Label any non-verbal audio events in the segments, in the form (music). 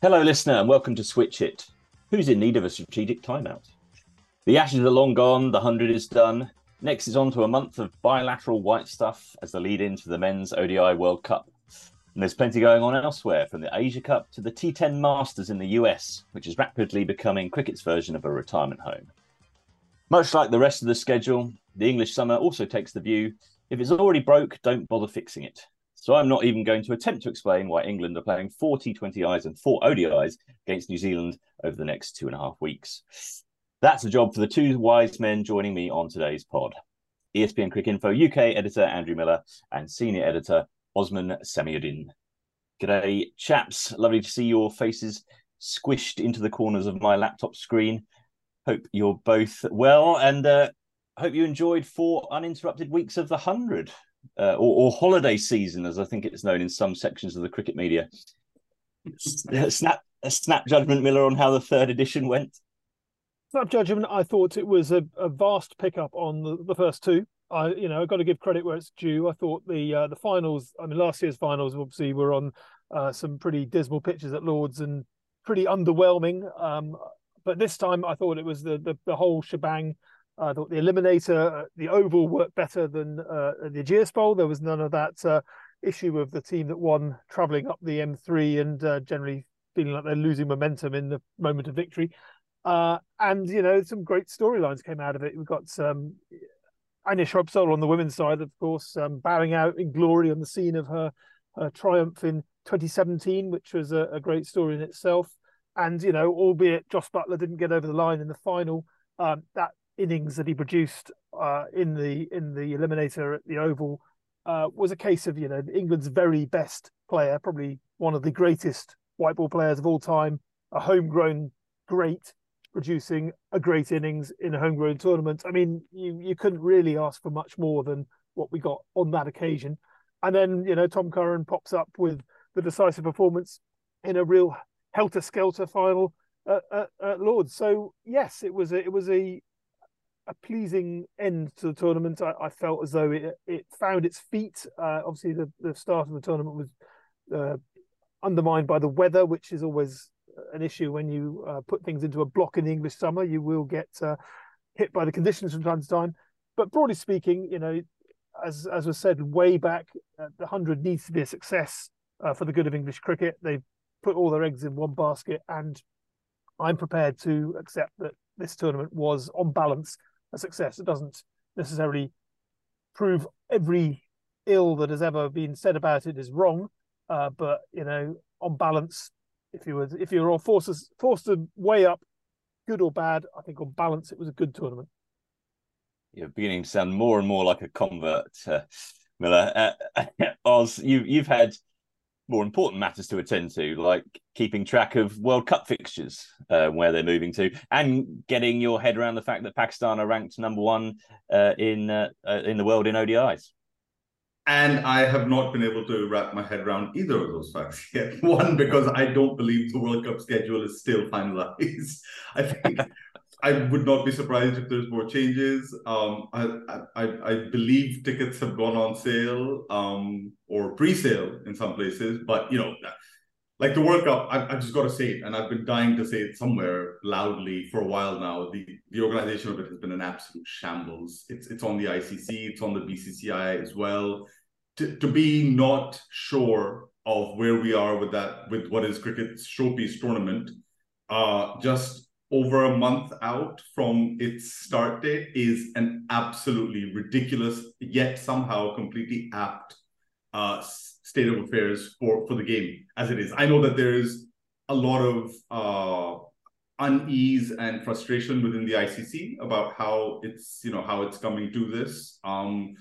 Hello, listener, and welcome to Switch Hit. Who's in need of a strategic timeout? The Ashes are long gone, the 100 is done. Next is on to a month of bilateral white stuff as the lead-in into the men's ODI World Cup. And there's plenty going on elsewhere, from the Asia Cup to the T10 Masters in the US, which is rapidly becoming cricket's version of a retirement home. Much like the rest of the schedule, the English summer also takes the view if it's already broke, don't bother fixing it. So I'm not even going to attempt to explain why England are playing four T20Is and four ODIs against New Zealand over the next two and a half weeks. That's a job for the two wise men joining me on today's pod. ESPN Cricinfo UK editor Andrew Miller and senior editor Osman Samiuddin. G'day, chaps. Lovely to see your faces squished into the corners of my laptop screen. Hope you're both well and uh, hope you enjoyed four uninterrupted weeks of the 100 uh, or, or, holiday season, as I think it's known in some sections of the cricket media. (laughs) snap, a snap judgment, Miller, on how the third edition went. Snap judgment. I thought it was a, a vast pickup on the, the first two. I, you know, I've got to give credit where it's due. I thought the uh, the finals. I mean, last year's finals obviously were on uh, some pretty dismal pitches at Lords and pretty underwhelming. Um, but this time, I thought it was the the, the whole shebang. I thought the Eliminator, uh, the Oval worked better than uh, the Ageas Bowl. There was none of that uh, issue of the team that won travelling up the M3 and uh, generally feeling like they're losing momentum in the moment of victory. Uh, and you know, some great storylines came out of it. We've got um, Anya Shrubsole on the women's side, of course, um, bowing out in glory on the scene of her, her triumph in 2017, which was a, a, great story in itself. And you know, albeit Jos Buttler didn't get over the line in the final, um, that innings that he produced uh, in the in the eliminator at the Oval uh, was a case of you know England's very best player, probably one of the greatest white ball players of all time, a homegrown great, producing a great innings in a homegrown tournament. I mean, you you couldn't really ask for much more than what we got on that occasion. And then you know Tom Curran pops up with the decisive performance in a real helter skelter final at, at, at Lords. So yes, it was a, it was a a pleasing end to the tournament. I, I felt as though it it found its feet. Uh, obviously, the, the start of the tournament was uh, undermined by the weather, which is always an issue when you uh, put things into a block in the English summer. You will get uh, hit by the conditions from time to time. But broadly speaking, you know, as as was said way back, uh, the hundred needs to be a success uh, for the good of English cricket. They've put all their eggs in one basket, and I'm prepared to accept that this tournament was, on balance, a success. It doesn't necessarily prove every ill that has ever been said about it is wrong, uh, but you know, on balance, if you were if you were all forced forced to weigh up good or bad, I think on balance it was a good tournament. You're beginning to sound more and more like a convert, uh, Miller. Uh, (laughs) Oz, you you've had more important matters to attend to, like keeping track of World Cup fixtures, uh, where they're moving to, and getting your head around the fact that Pakistan are ranked number one uh, in uh, uh in the world in ODIs. And I have not been able to wrap my head around either of those facts yet. (laughs) One, because I don't believe the World Cup schedule is still finalized. (laughs) I think I would not be surprised if there's more changes. Um, I, I, I believe tickets have gone on sale um, or pre-sale in some places, but you know, like the World Cup, I, I just got to say it, and I've been dying to say it somewhere loudly for a while now. The the organization of it has been an absolute shambles. It's it's on the ICC, it's on the BCCI as well. To, to be not sure of where we are with that, with what is cricket's showpiece tournament, uh, just over a month out from its start date is an absolutely ridiculous yet somehow completely apt uh, state of affairs for for the game as it is. I know that there is a lot of uh, unease and frustration within the ICC about how it's you know how it's coming to this. Um,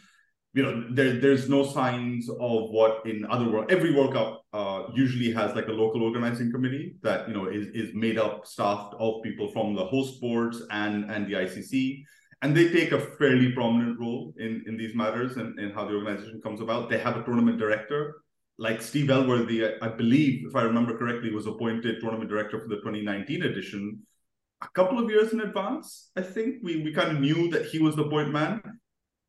you know, there there's no signs of what in other world every World Cup uh, usually has like a local organizing committee that you know is is made up staffed of people from the host boards and and the ICC, and they take a fairly prominent role in in these matters and, and how the organization comes about. They have a tournament director. Like Steve Elworthy, I believe, if I remember correctly, was appointed tournament director for the 2019 edition a couple of years in advance. I think we we kind of knew that he was the point man.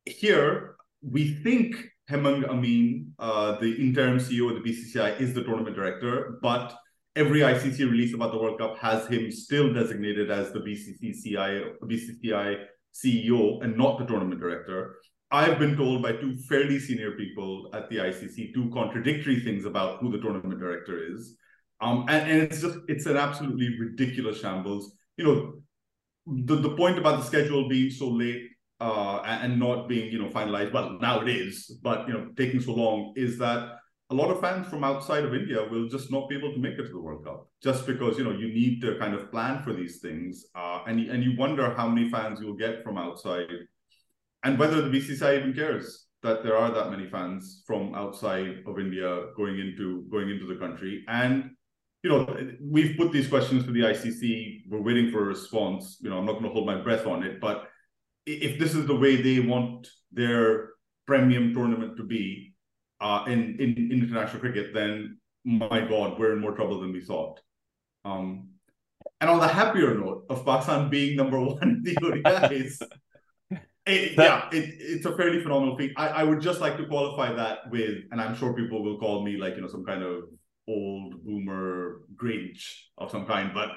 Here, we think Hemang Amin, uh, the interim CEO of the BCCI, is the tournament director, but every ICC release about the World Cup has him still designated as the BCCI, BCCI CEO and not the tournament director. I've been told by two fairly senior people at the ICC two contradictory things about who the tournament director is. Um, and, and it's just it's an absolutely ridiculous shambles. You know, the, the point about the schedule being so late uh, and not being you know finalized. Well, now it is, but you know taking so long is that a lot of fans from outside of India will just not be able to make it to the World Cup just because you know you need to kind of plan for these things, uh, and and you wonder how many fans you'll get from outside, and whether the BCCI even cares that there are that many fans from outside of India going into going into the country, and you know we've put these questions to the ICC. We're waiting for a response. You know, I'm not going to hold my breath on it, but if this is the way they want their premium tournament to be uh, in, in, in international cricket, then my God, we're in more trouble than we thought. Um, and on the happier note of Pakistan being number (laughs) one in the ODIs, it, yeah, it, it's a fairly phenomenal feat. I, I would just like to qualify that with, and I'm sure people will call me like, you know, some kind of old boomer Grinch of some kind, but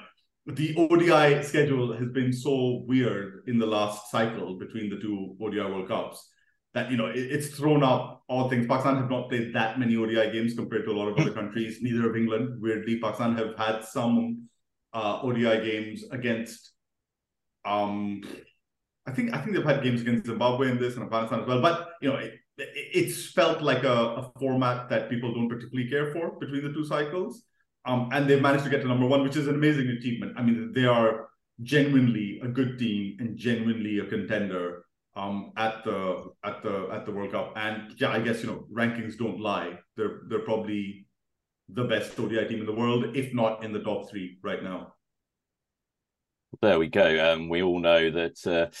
the ODI schedule has been so weird in the last cycle between the two ODI World Cups that you know it, it's thrown up all things. Pakistan have not played that many ODI games compared to a lot of other (laughs) countries. Neither of England. Weirdly, Pakistan have had some uh, ODI games against. Um, I think I think they've had games against Zimbabwe in this and Afghanistan as well. But you know, it, it's felt like a, a format that people don't particularly care for between the two cycles. Um, and they've managed to get to number one, which is an amazing achievement. I mean, they are genuinely a good team and genuinely a contender um, at the at the at the World Cup. And yeah, I guess you know rankings don't lie. They're they're probably the best ODI team in the world, if not in the top three right now. There we go. Um, we all know that. Uh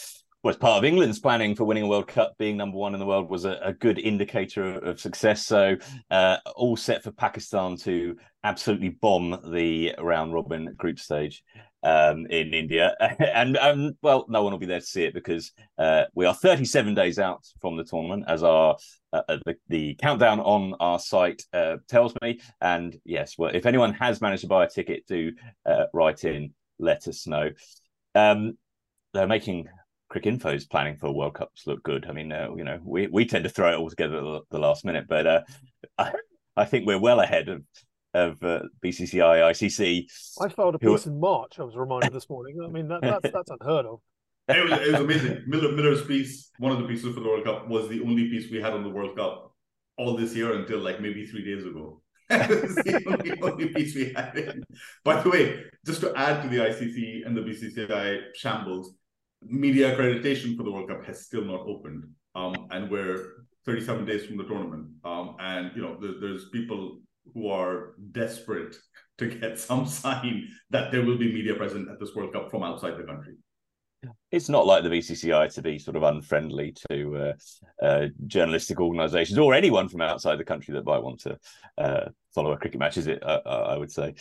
was part of England's planning for winning a World Cup, being number one in the world was a, a good indicator of, of success. So, uh, all set for Pakistan to absolutely bomb the round robin group stage um, in India. (laughs) and, um, well, no one will be there to see it because uh, we are 37 days out from the tournament, as our uh, uh, the, the, countdown on our site uh, tells me. And yes, well, if anyone has managed to buy a ticket, do uh, write in, let us know. Um, they're making Cricinfo's planning for World Cups look good. I mean, uh, you know, we, we tend to throw it all together at the, the last minute, but uh, I, I, think we're well ahead of of uh, BCCI, ICC. I filed a piece in March. I was reminded this morning. I mean, that, that's that's unheard of. (laughs) It was, it was amazing. Miller, Miller's piece, one of the pieces for the World Cup, was the only piece we had on the World Cup all this year until like maybe three days ago. (laughs) the only, only piece we had in. By the way, just to add to the ICC and the BCCI shambles, media accreditation for the World Cup has still not opened, um, and we're 37 days from the tournament. Um, and you know, there, there's people who are desperate (laughs) to get some (laughs) sign that there will be media present at this World Cup from outside the country. It's not like the BCCI to be sort of unfriendly to uh, uh, journalistic organisations or anyone from outside the country that might want to uh, follow a cricket match, is it? I would say.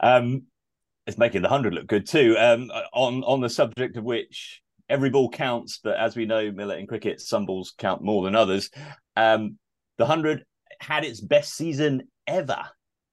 Um, it's making the hundred look good too. Um, on on the subject of which every ball counts, but as we know, Miller in cricket, some balls count more than others. Um, the hundred had its best season ever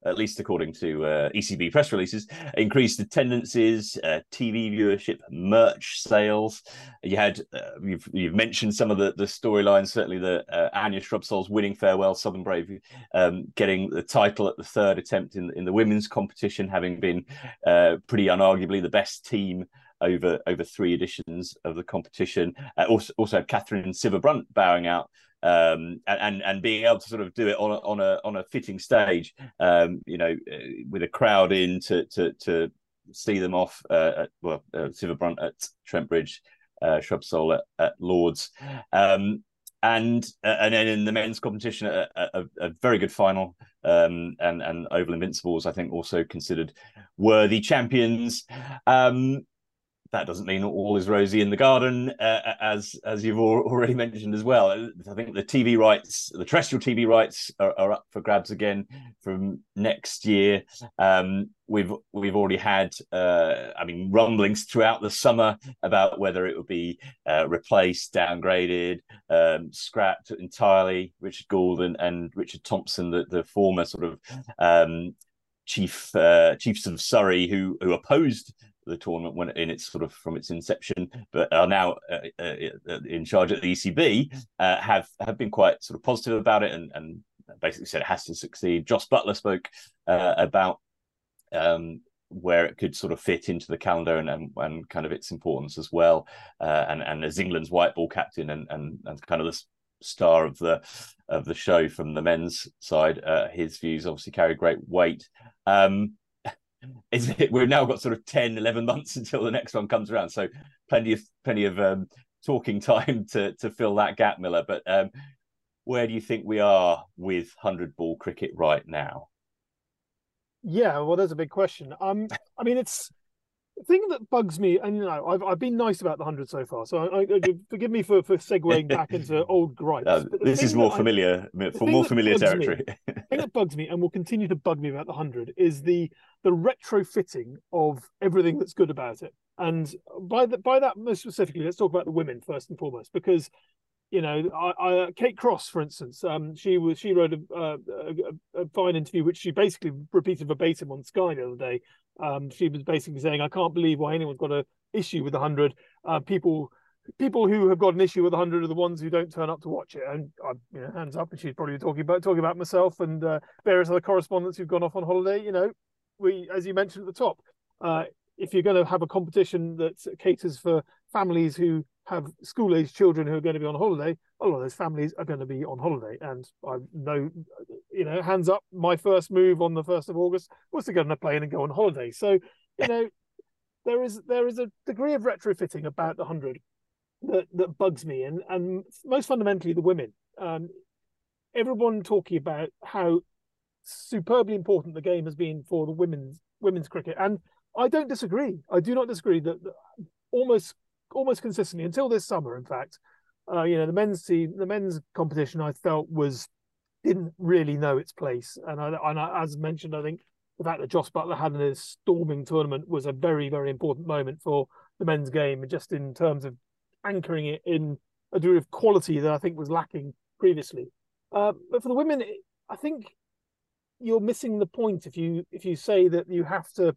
at least according to uh, ECB press releases, increased attendances, uh, TV viewership, merch sales. You had uh, you've you've mentioned some of the the storylines. Certainly, the uh, Anya Shrubsole's winning farewell, Southern Brave um, getting the title at the third attempt in in the women's competition, having been uh, pretty unarguably the best team over over three editions of the competition. Uh, also, also Katherine Sciver-Brunt bowing out um, and and being able to sort of do it on a, on a on a fitting stage, um, you know, uh, with a crowd in to to to see them off. Uh, at, well, uh, Sciver-Brunt at Trent Bridge, uh, Shrubsole at, at Lords, um, and uh, and then in the men's competition, a, a, a very good final. Um, and and Oval Invincibles, I think, also considered worthy champions. Um, that doesn't mean all is rosy in the garden, uh, as as you've already mentioned as well. I think the TV rights, the terrestrial TV rights, are, are up for grabs again from next year. Um, we've we've already had, uh, I mean, rumblings throughout the summer about whether it would be uh, replaced, downgraded, um, scrapped entirely. Richard Gould and, and Richard Thompson, the, the former sort of um, chief uh, chiefs of Surrey, who who opposed the tournament when in its sort of from its inception, but are now uh, uh, uh in charge at the ECB, uh, have have been quite sort of positive about it and and basically said it has to succeed. Jos Buttler spoke uh, about um, where it could sort of fit into the calendar and and, and kind of its importance as well, uh, and and as England's white ball captain and and and kind of the star of the of the show from the men's side, his views obviously carry great weight. Um, is it? We've now got sort of 10 11 months (laughs) until the next one comes around. So plenty of plenty of um, talking (laughs) time to to fill that gap miller. But um, where do you think we are with 100 ball cricket right now? Yeah well there's a big question. Um i mean it's the thing that bugs me, and you know, I've I've been nice about the hundred so far, so I, I, forgive me for for segueing (laughs) back into old gripes. No, this is more familiar, I, for more familiar territory. Me, the (laughs) thing that bugs me and will continue to bug me about the hundred is the the retrofitting of everything that's good about it. And by the, by that most specifically, let's talk about the women first and foremost, because you know, I, I, Kate Cross, for instance, um, she was she wrote a, a, a, fine interview which she basically repeated verbatim on Sky the other day. Um, she was basically saying, "I can't believe why anyone's got an issue with the hundred. Uh, people people who have got an issue with the hundred are the ones who don't turn up to watch it." And you know, hands up, and she's probably talking about talking about myself and uh, various other correspondents who've gone off on holiday. You know, we, as you mentioned at the top, uh, if you're going to have a competition that caters for families who have school age children who are going to be on holiday, a lot of those families are going to be on holiday. And I know, you know, hands up, my first move on the 1st of August was to get on a plane and go on holiday. So, you know, there is there is a degree of retrofitting about the 100 that, that bugs me. And, and most fundamentally, the women. Um, everyone talking about how superbly important the game has been for the women's women's cricket. And I don't disagree. I do not disagree that, that almost almost consistently until this summer. In fact, uh, you know, the men's team, the men's competition, I felt was didn't really know its place. And I, and I, as mentioned, I think the fact that Jos Buttler had a storming tournament was a very, very important moment for the men's game, just in terms of anchoring it in a degree of quality that I think was lacking previously. Uh, but for the women, I think you're missing the point if you if you say that you have to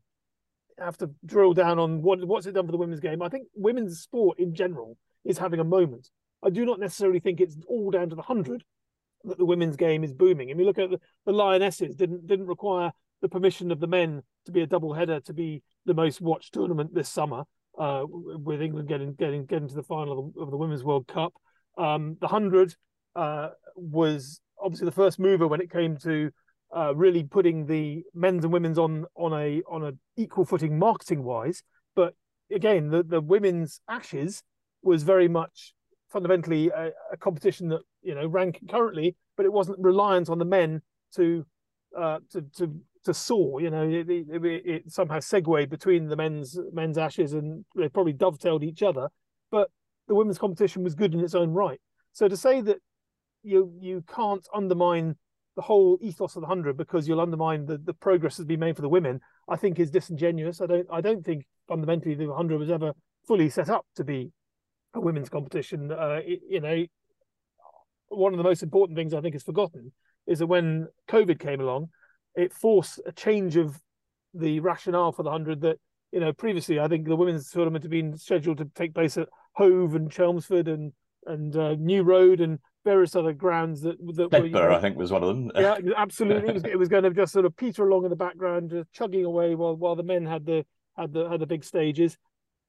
have to drill down on what what's it done for the women's game. I think women's sport in general is having a moment. I do not necessarily think it's all down to the hundred that the women's game is booming. I mean, look at the, the Lionesses, didn't didn't require the permission of the men to be a double header to be the most watched tournament this summer, uh, with England getting getting getting to the final of the, of the Women's World Cup. Um, the hundred uh, was obviously the first mover when it came to uh, really putting the men's and women's on on a on a equal footing marketing wise. But again, the the women's Ashes was very much fundamentally a, a, competition that you know ran concurrently, but it wasn't reliant on the men to uh, to to to soar. You know, it, it, it, somehow segued between the men's men's Ashes and they probably dovetailed each other. But the women's competition was good in its own right. So to say that you you can't undermine the whole ethos of the hundred because you'll undermine the, the progress that's been made for the women, I think is disingenuous. I don't I don't think fundamentally the hundred was ever fully set up to be a women's competition. Uh, you know, one of the most important things I think is forgotten is that when COVID came along, it forced a change of the rationale for the hundred. That you know previously I think the women's tournament had been scheduled to take place at Hove and Chelmsford and and uh, New Road and various other grounds that that were, you know, I think was one of them. yeah, absolutely. It was, it was going to just sort of peter along in the background, just chugging away while while the men had the had the had the big stages.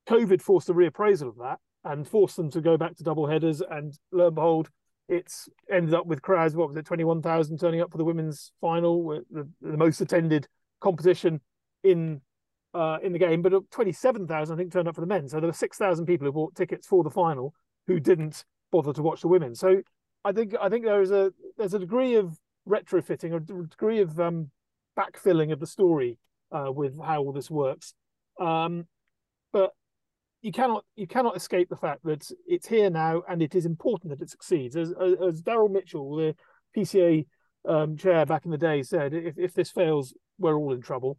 COVID forced a reappraisal of that and forced them to go back to double headers. And lo and behold, it's ended up with crowds. What was it, twenty one thousand turning up for the women's final, the, the most attended competition in uh, in the game. But twenty seven thousand, I think, turned up for the men. So there were six thousand people who bought tickets for the final who didn't bother to watch the women. So I think I think there is a there's a degree of retrofitting, a degree of um, backfilling of the story uh, with how all this works. Um, but you cannot you cannot escape the fact that it's here now and it is important that it succeeds. As as, Daryl Mitchell, the PCA um, chair back in the day, said, if if this fails, we're all in trouble.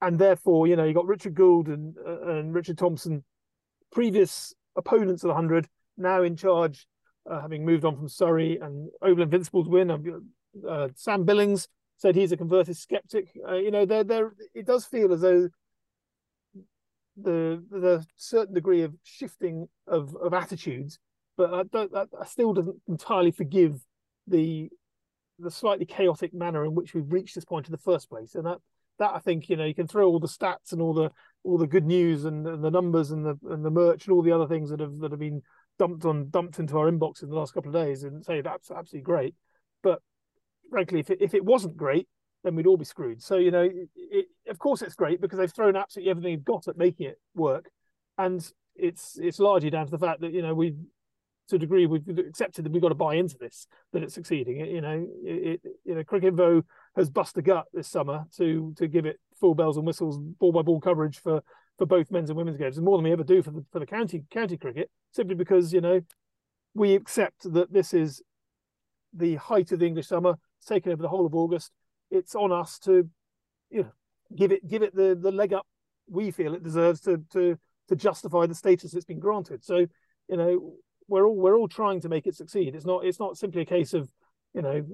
And therefore, you know, you got Richard Gould and uh, and Richard Thompson, previous opponents of the hundred, now in charge, uh, having moved on from Surrey and Oval Invincibles win. Uh, Sam Billings said he's a converted skeptic. Uh, you know, there there it does feel as though the the certain degree of shifting of of attitudes, but I don't. I, still doesn't entirely forgive the the slightly chaotic manner in which we've reached this point in the first place, and that that I think you know you can throw all the stats and all the all the good news and, and the numbers and the and the merch and all the other things that have that have been dumped on dumped into our inbox in the last couple of days and say that's absolutely great, but frankly, if it, if it wasn't great, then we'd all be screwed. So you know, it, it, of course, it's great because they've thrown absolutely everything they've got at making it work, and it's it's largely down to the fact that you know we, to a degree, we've accepted that we've got to buy into this that it's succeeding. you know, it, you know, Cricinfo has bust a gut this summer to to give it full bells and whistles, ball by ball coverage for for both men's and women's games, more than we ever do for the for the county county cricket, simply because you know we accept that this is the height of the English summer, it's taken over the whole of August it's on us to you know give it give it the the leg up we feel it deserves to to to justify the status it's been granted. So you know we're all we're all trying to make it succeed. It's not it's not simply a case of you know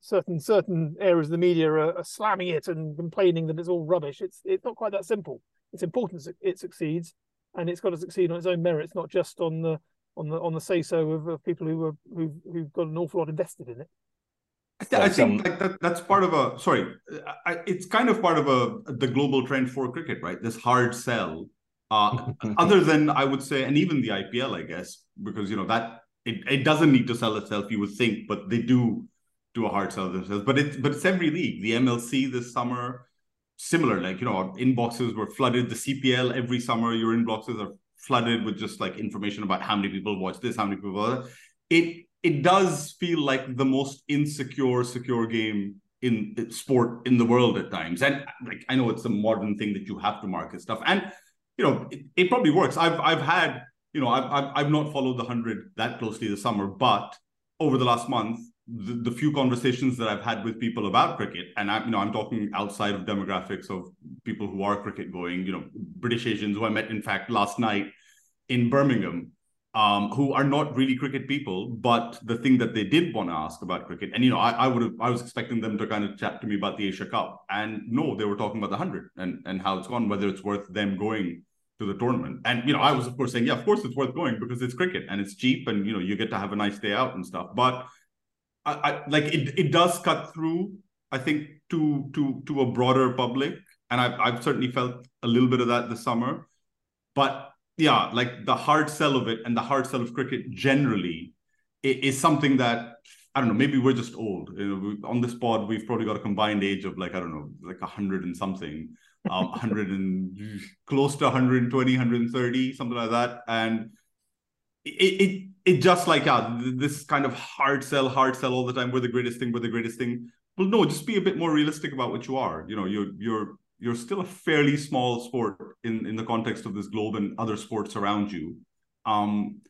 certain certain areas of the media are, are slamming it and complaining that it's all rubbish. It's it's not quite that simple. It's important it succeeds, and it's got to succeed on its own merits, not just on the on the on the say so of, of people who are who've, who've got an awful lot invested in it. I, th- I think like that, that's part of a sorry, I, it's kind of part of a the global trend for cricket, right? This hard sell. Uh, (laughs) other than I would say, and even the IPL, I guess, because you know that it, it doesn't need to sell itself, you would think, but they do do a hard sell themselves. But it's but it's every league. The MLC this summer, similar, like you know, inboxes were flooded. The CPL every summer, your inboxes are flooded with just like information about how many people watch this, how many people. It it does feel like the most insecure, secure game in sport in the world at times. And like I know it's a modern thing that you have to market stuff, and you know it, it probably works. I've I've had you know I've, I've I've not followed the hundred that closely this summer, but over the last month, the, the few conversations that I've had with people about cricket, and I'm you know I'm talking outside of demographics of people who are cricket going, you know British Asians who I met in fact last night in Birmingham um, who are not really cricket people, but the thing that they did want to ask about cricket, and you know, I, I would have, I was expecting them to kind of chat to me about the Asia Cup, and no, they were talking about the hundred and and how it's gone, whether it's worth them going to the tournament. And you know, I was of course saying, yeah, of course it's worth going because it's cricket and it's cheap, and you know, you get to have a nice day out and stuff. But I, I like it, it does cut through, I think, to to to a broader public, and I've I've certainly felt a little bit of that this summer, but yeah, like the hard sell of it and the hard sell of cricket generally is something that I don't know. Maybe we're just old. You know, we, on this pod, we've probably got a combined age of like I don't know, like a hundred and something, um, hundred and (laughs) close to 120, 130, something like that. And it it it just like yeah, this kind of hard sell, hard sell all the time. We're the greatest thing. We're the greatest thing. Well, no, just be a bit more realistic about what you are. You know, you're you're you're still a fairly small sport in in the context of this globe and other sports around you um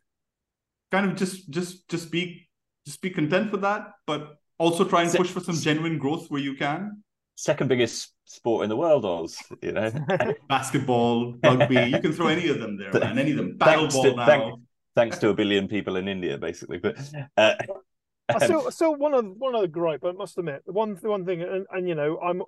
kind of just just just be just be content with that but also try and push for some genuine growth where you can second biggest sport in the world Oz you know (laughs) basketball rugby you can throw any of them there (laughs) man any of them battle ball now thank, thanks to a billion people in india basically but uh, I still, still one other one other gripe. I must admit, one one thing, and, and you know, I'm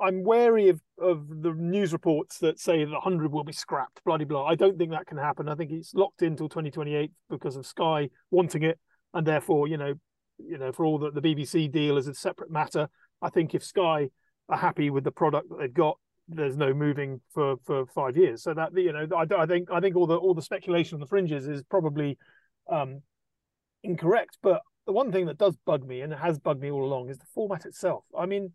I'm wary of, of the news reports that say the hundred will be scrapped, bloody blah. I don't think that can happen. I think it's locked in until 2028 because of Sky wanting it, and therefore, you know, you know, for all that the BBC deal is a separate matter. I think if Sky are happy with the product that they've got, there's no moving for for five years. So that you know, I, I think I think all the all the speculation on the fringes is probably um, incorrect. But the one thing that does bug me and has bugged me all along is the format itself. I mean,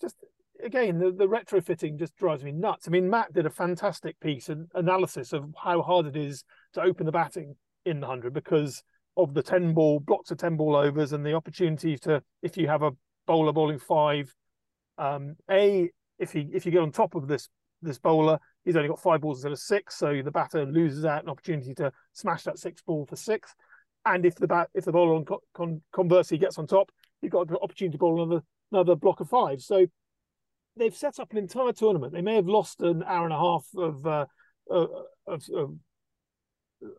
just again, the, the retrofitting just drives me nuts. I mean, Matt did a fantastic piece and analysis of how hard it is to open the batting in the 100 because of the 10 ball blocks of 10 ball overs and the opportunity to, if you have a bowler bowling five, um, A, if you if you get on top of this this bowler, he's only got five balls instead of six, so the batter loses out an opportunity to smash that six ball for six. And if the bat, if the bowler on con, conversely gets on top, you've got an opportunity to bowl another another block of five. So they've set up an entire tournament. They may have lost an hour and a half of uh, of, of,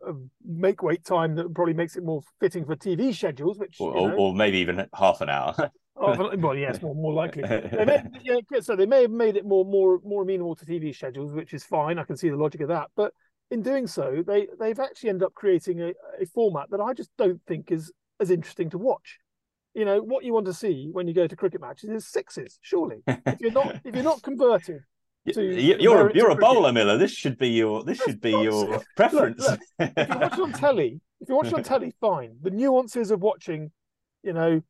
of make weight time that probably makes it more fitting for TV schedules, which or, you know, or maybe even half an hour. (laughs) oh, well, yes, more more likely. They may, (laughs) yeah, so they may have made it more more more amenable to TV schedules, which is fine. I can see the logic of that, but in doing so, they they've actually ended up creating a, a format that I just don't think is as interesting to watch. You know what you want to see when you go to cricket matches is sixes. Surely, if you're not if you're not (laughs) converted you're a, you're a bowler, Miller. This should be your this should be your preference. Look, look, if you watch on telly, if you watch on telly, fine. The nuances of watching, you know,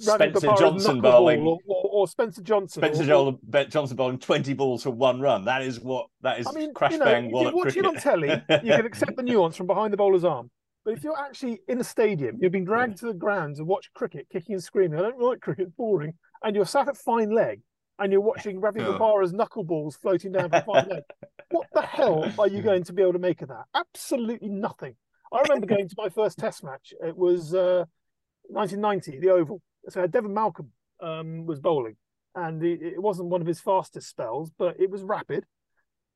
Spencer Johnson bowling or, or, or, Spencer Johnson. Spencer or, Johnson bowling twenty balls for one run. That is what that is. I mean, crash you know, bang. Watch it on telly, you can accept the nuance from behind the bowler's arm. But if you're actually in a stadium, you've been dragged to the grounds and watch cricket, kicking and screaming. I don't like cricket, boring. And you're sat at fine leg and you're watching Ravi Bopara's knuckleballs floating down from fine leg. What the hell (laughs) are you going to be able to make of that? Absolutely nothing. I remember going to my first Test match. It was uh, 1990, the Oval. So Devon Malcolm um, was bowling, and it, it wasn't one of his fastest spells, but it was rapid.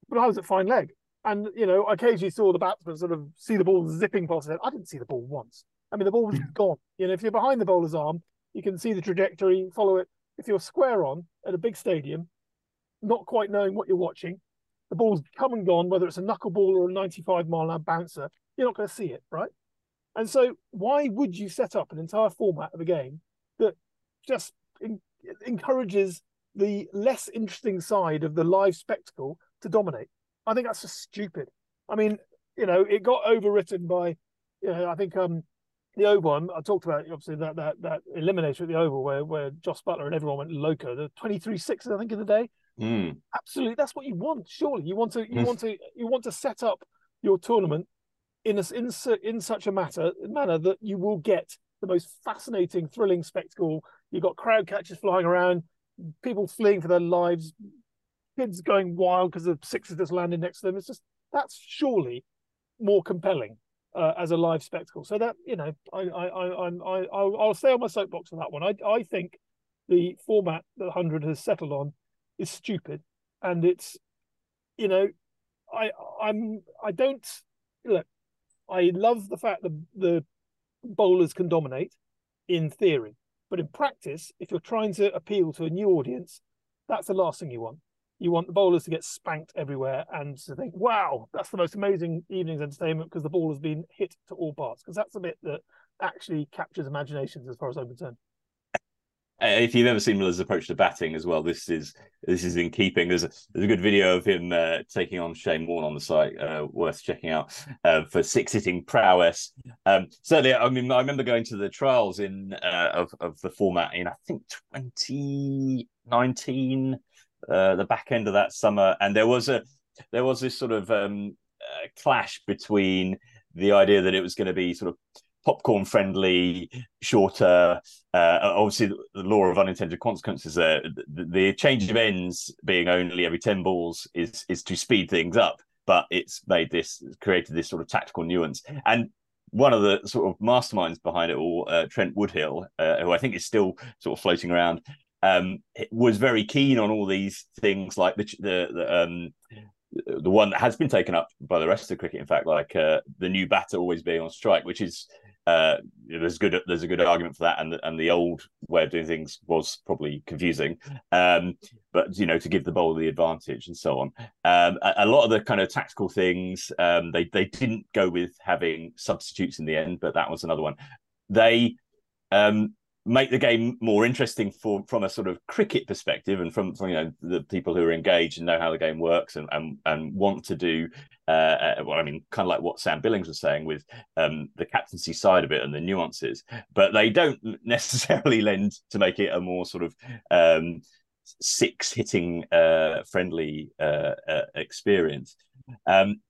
But I was at fine leg, and you know, I occasionally saw the batsman sort of see the ball zipping past head. I didn't see the ball once. I mean, the ball was gone. You know, if you're behind the bowler's arm, you can see the trajectory, follow it. If you're square on at a big stadium, not quite knowing what you're watching, the ball's come and gone, whether it's a knuckleball or a 95 mile an hour bouncer, you're not going to see it, right? And so, why would you set up an entire format of a game just in, encourages the less interesting side of the live spectacle to dominate? I think that's just stupid. I mean, you know, it got overwritten by, you know, I think um, the Oval, I talked about obviously that that that elimination at the Oval where where Jos Buttler and everyone went loco. The twenty three sixes, I think, in the day. Mm. Absolutely, that's what you want. Surely, you want to you want to you want to set up your tournament in a, in in such a matter manner that you will get the most fascinating, thrilling spectacle. You've got crowd catchers flying around, people fleeing for their lives, kids going wild because the sixes just landed next to them. It's just that's surely more compelling uh, as a live spectacle. So that you know, I I I I I'll, I'll stay on my soapbox on that one. I I think the format that hundred has settled on is stupid, and it's you know, I I'm I don't look. I love the fact that the bowlers can dominate in theory, but in practice, if you're trying to appeal to a new audience, that's the last thing you want you want the bowlers to get spanked everywhere and to think, wow, that's the most amazing evening's entertainment because the ball has been hit to all parts. Because that's the bit that actually captures imaginations as far as I'm concerned. If you've ever seen Miller's approach to batting as well, this is this is in keeping. There's a, there's a good video of him uh, taking on Shane Warne on the site, uh, worth checking out uh, for six hitting prowess. Um, certainly, I mean, I remember going to the trials in uh, of of the format in I think 2019 uh, the back end of that summer, and there was a there was this sort of um, uh, clash between the idea that it was going to be sort of popcorn friendly, shorter. Uh, obviously, the law of unintended consequences. Uh, the, the, change of ends being only every ten balls is is to speed things up, but it's made this created this sort of tactical nuance. And one of the sort of masterminds behind it all, uh, Trent Woodhill, uh, who I think is still sort of floating around, um, was very keen on all these things, like the the, the um, the one that has been taken up by the rest of the cricket. In fact, like uh, the new batter always being on strike, which is uh, there's good there's a good argument for that, and and the old way of doing things was probably confusing. Um, but you know, to give the bowler the advantage and so on. Um, a, a, lot of the kind of tactical things, um, they they didn't go with having substitutes in the end, but that was another one. They um, make the game more interesting for from a sort of cricket perspective and from, from you know the people who are engaged and know how the game works and and, and want to do uh, uh, well I mean kind of like what Sam Billings was saying with um, the captaincy side of it and the nuances but they don't (laughs) necessarily lend to make it a more sort of um, six hitting uh, friendly uh, uh, experience. Um,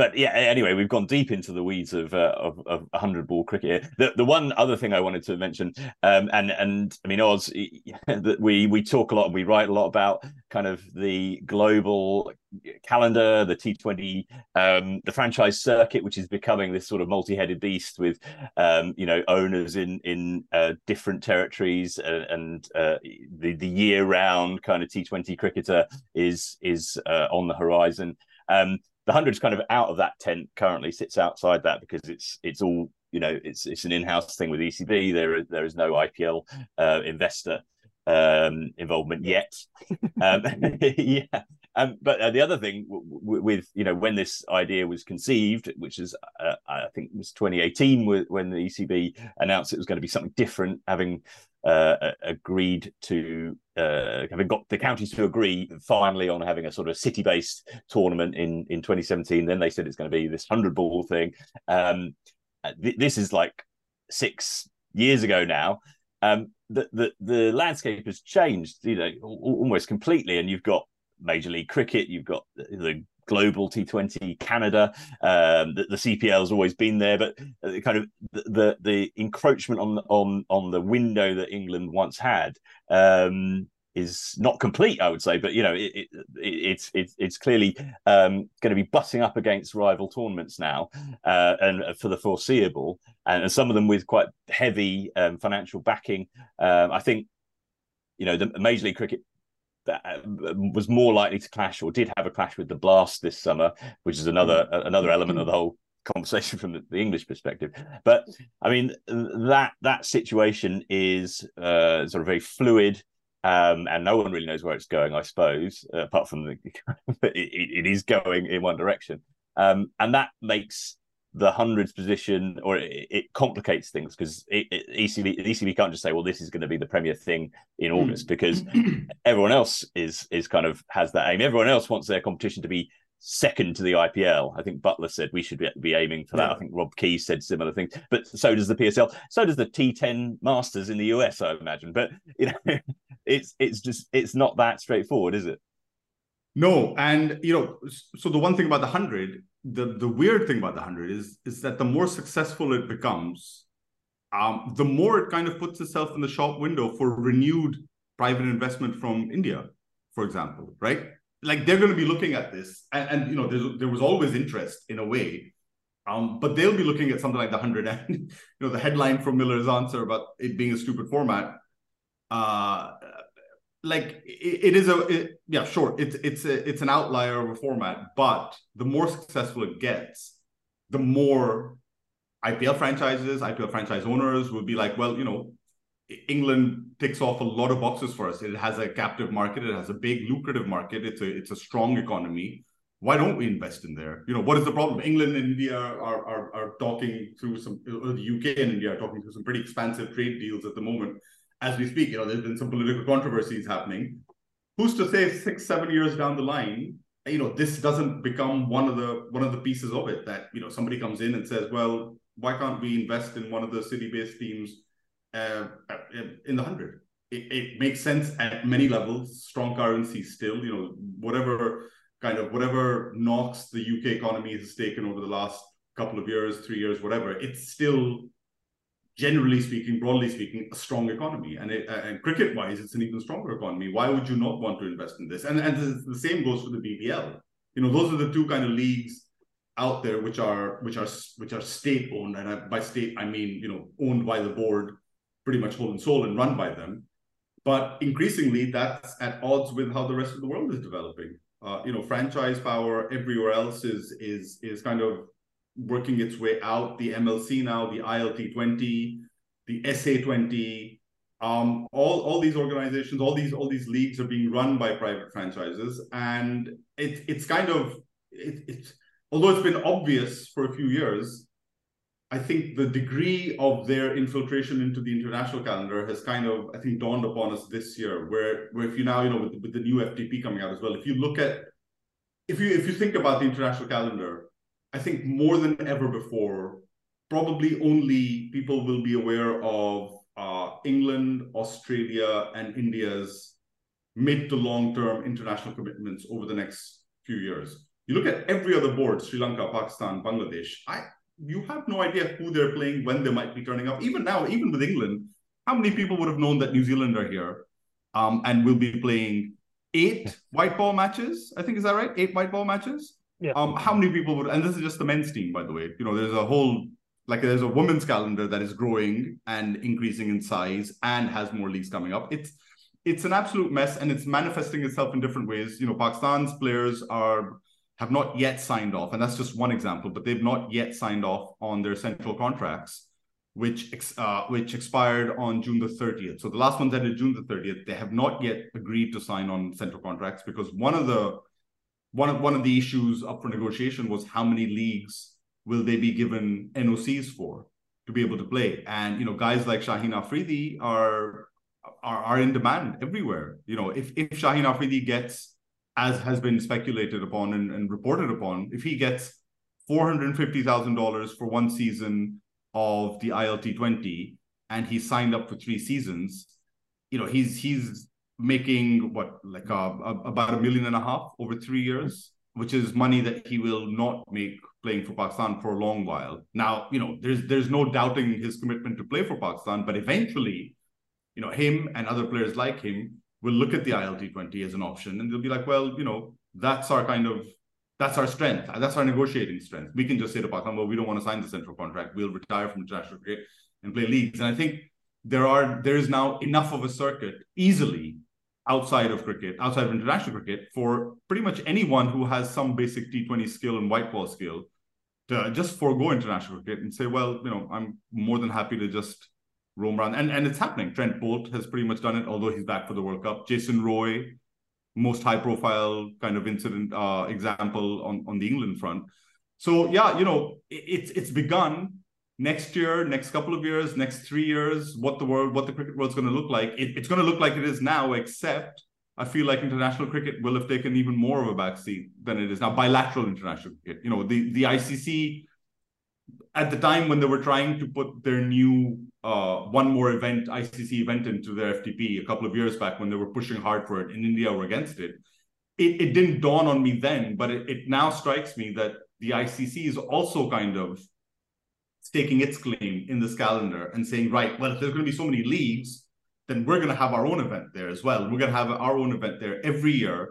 but yeah, anyway, we've gone deep into the weeds of uh, of, of hundred ball cricket. The the one other thing I wanted to mention, um, and and I mean, Oz, (laughs) that we we talk a lot, and we write a lot about kind of the global calendar, the T20, um, the franchise circuit, which is becoming this sort of multi-headed beast with, um, you know, owners in in uh, different territories, uh, and uh, the the year-round kind of T20 cricketer is is uh, on the horizon. Um, the hundred's kind of out of that tent currently, sits outside that because it's it's all you know, it's it's an in-house thing with ECB. There there is no IPL uh, investor um, involvement yet. um, (laughs) yeah. Um, but uh, the other thing w- w- with you know when this idea was conceived, which is uh, I think it was 2018 when the ECB announced it was going to be something different, having uh, agreed to uh, having got the counties to agree finally on having a sort of city-based tournament in in 2017. Then they said it's going to be this hundred ball thing. Um, th- this is like six years ago now. Um, the, the the landscape has changed, you know, almost completely, and you've got Major League Cricket, you've got the global T20 Canada. Um, the, the, CPL has always been there, but kind of the the encroachment on on on the window that England once had um, is not complete, I would say. But you know, it, it, it's it's it's clearly um, going to be butting up against rival tournaments now, uh, and for the foreseeable, and, some of them with quite heavy um, financial backing. Um, I think you know the Major League Cricket that uh, was more likely to clash or did have a clash with the blast this summer which is another mm. another element of the whole (laughs) conversation from the, the, English perspective. But I mean that that situation is uh, sort of very fluid. Um, and no one really knows where it's going, I suppose, uh, apart from the, (laughs) it, it is going in one direction. Um, and that makes the hundreds position, or it, it complicates things because ECB ECB can't just say, well, this is going to be the premier thing in hmm. August because (clears throat) everyone else is is kind of has that aim. Everyone else wants their competition to be second to the IPL. I think Buttler said we should be, be aiming for that. Yeah. I think Rob Key said similar things, but so does the PSL. So does the T10 Masters in the US, I imagine. But you know, (laughs) it's it's just it's not that straightforward, is it? No, and you know, so the one thing about the hundred the the weird thing about the hundred is is that the more successful it becomes, um, the more it kind of puts itself in the shop window for renewed private investment from India, for example, right? Like they're going to be looking at this, and, and you know, there was always interest in a way, um, but they'll be looking at something like the hundred, (laughs) and you know, the headline from Miller's answer about it being a stupid format. Uh, like it, it is a it, yeah sure it's it's a, it's an outlier of a format but the more successful it gets the more IPL franchises IPL franchise owners will be like well you know England ticks off a lot of boxes for us. It has a captive market. It has a big lucrative market. It's a it's a strong economy. Why don't we invest in there? You know what is the problem? England and India are are, are talking through some the UK and India are talking through some pretty expansive trade deals at the moment as we speak. You know, there's been some political controversies happening. Who's to say six, seven years down the line, you know, this doesn't become one of the one of the pieces of it that you know somebody comes in and says, well, why can't we invest in one of the city-based teams uh, in the hundred? It, it makes sense at many levels. Strong currency still, you know, whatever kind of whatever knocks the UK economy has taken over the last couple of years, three years, whatever, it's still generally speaking, broadly speaking, a strong economy. And, and cricket wise, it's an even stronger economy. Why would you not want to invest in this? And, and the same goes for the BBL. You know, those are the two kind of leagues out there which are which are which are state owned and by state i mean you know owned by the board pretty much whole and soul and run by them but increasingly that's at odds with how the rest of the world is developing uh, you know franchise power everywhere else is is is kind of working its way out. The MLC now, the ILT20, the SA20, um, all all these organizations, all these all these leagues are being run by private franchises, and it's it's kind of it, it's although it's been obvious for a few years. I think the degree of their infiltration into the international calendar has kind of, I think, dawned upon us this year. Where, where if you now, you know, with, with the new FTP coming out as well, if you look at, if you if you think about the international calendar, I think more than ever before, probably only people will be aware of uh, England, Australia, and India's mid to long term international commitments over the next few years. You look at every other board, Sri Lanka, Pakistan, Bangladesh. I you have no idea who they're playing, when they might be turning up. Even now, even with England, how many people would have known that New Zealand are here um, and will be playing eight white ball matches? I think is that right? Eight white ball matches. Yeah. Um, how many people would? And this is just the men's team, by the way. You know, there's a whole like there's a women's calendar that is growing and increasing in size and has more leagues coming up. It's it's an absolute mess and it's manifesting itself in different ways. You know, Pakistan's players are have not yet signed off, and that's just one example, but they've not yet signed off on their central contracts, which ex, uh, which expired on June the 30th. So the last ones ended June the 30th. They have not yet agreed to sign on central contracts because one of the one of one of the issues up for negotiation was how many leagues will they be given NOCs for to be able to play, and you know guys like Shaheen Afridi are are, are in demand everywhere. You know, if if Shaheen Afridi gets as has been speculated upon and, and reported upon, if he gets $450,000 for one season of the ILT 20 and he signed up for three seasons, you know, he's he's making what like uh, a, a, about a million and a half over three years, which is money that he will not make playing for Pakistan for a long while. Now, you know, there's there's no doubting his commitment to play for Pakistan, but eventually, you know, him and other players like him will look at the ILT20 as an option and they'll be like, well, you know, that's our kind of that's our strength. Uh, that's our negotiating strength. We can just say to Pakistan, well, we don't want to sign the central contract. We'll retire from international cricket and play leagues. And I think there are there is now enough of a circuit easily outside of cricket, outside of international cricket, for pretty much anyone who has some basic T20 skill and white ball skill to just forego international cricket and say, well, you know, I'm more than happy to just roam around. And, and it's happening. Trent Boult has pretty much done it, although he's back for the World Cup. Jason Roy, most high profile kind of incident uh, example on, on the England front. So yeah, you know, it, it's it's begun next year, next couple of years, next three years, what the world, what the cricket world's going to look like. It, it's going to look like it is now, except I feel like international cricket will have taken even more of a backseat than it is now. Bilateral international cricket, you know, the the ICC at the time when they were trying to put their new uh, one more event, ICC event into their FTP a couple of years back when they were pushing hard for it and India were against it, it, it didn't dawn on me then, but it, it now strikes me that the ICC is also kind of staking its claim in this calendar and saying, right, well, if there's going to be so many leagues, then we're going to have our own event there as well. We're going to have our own event there every year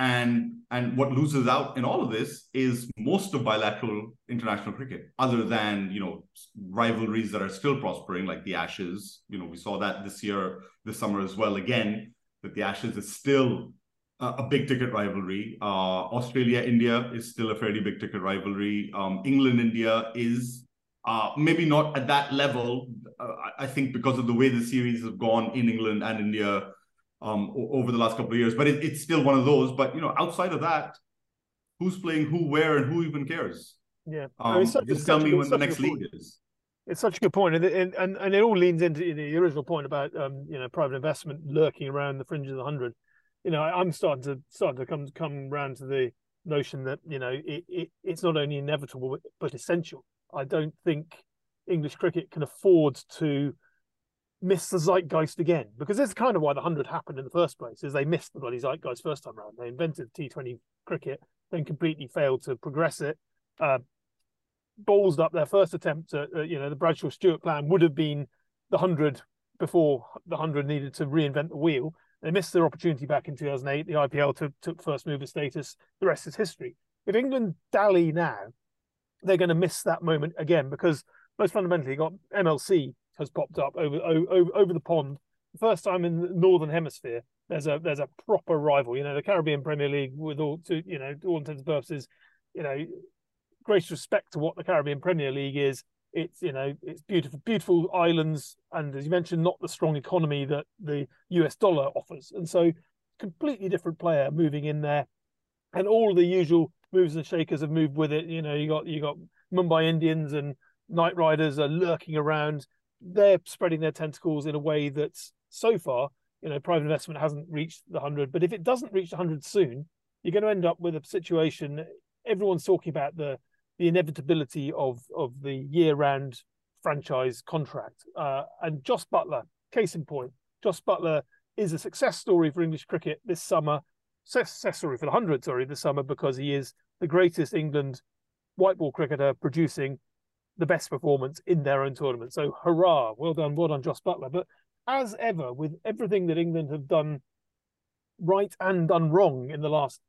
and and what loses out in all of this is most of bilateral international cricket, other than you know rivalries that are still prospering, like the Ashes. You know, we saw that this year, this summer as well. Again, that the Ashes is still a, big ticket rivalry. Uh, Australia India is still a fairly big ticket rivalry. Um, England India is uh, maybe not at that level. Uh, I think because of the way the series have gone in England and India um, over the last couple of years. But it, it's still one of those. But you know, outside of that, who's playing who, where, and who even cares? Yeah, um, I mean, such, just tell me when the next league is. It's such a good point, and and and, and it all leans into the original point about um, you know private investment lurking around the fringe of the hundred. You know, I'm starting to starting to come come around to the notion that you know it, it it's not only inevitable but essential. I don't think English cricket can afford to miss the zeitgeist again because that's kind of why the 100 happened in the first place is they missed the bloody zeitgeist first time around they invented t20 cricket then completely failed to progress it. Uh, ballsed up their first attempt at uh, you know the bradshaw stewart plan would have been the 100 before the 100 needed to reinvent the wheel. They missed their opportunity back in 2008 the ipl took, took first mover status. The rest is history. If england dally now they're going to miss that moment again because most fundamentally got mlc has popped up over over over the pond. First time in the northern hemisphere, there's a there's a proper rival. You know, the Caribbean Premier League, with all to you know all intents and purposes, you know, great respect to what the Caribbean Premier League is. It's you know it's beautiful beautiful islands, and as you mentioned, not the strong economy that the US dollar offers, and so completely different player moving in there, and all the usual moves and shakers have moved with it. You know, you got you got Mumbai Indians and Knight Riders are lurking around they're spreading their tentacles in a way that's so far, you know, private investment hasn't reached the 100. But if it doesn't reach the 100 soon, you're going to end up with a situation. Everyone's talking about the the inevitability of of the year-round franchise contract. Uh, and Jos Buttler, case in point, Jos Buttler is a success story for English cricket this summer. Success for the hundred, sorry, this summer because he is the greatest England white ball cricketer producing the best performance in their own tournament. So hurrah, well done, well done, Jos Buttler. But as ever, with everything that England have done right and done wrong in the last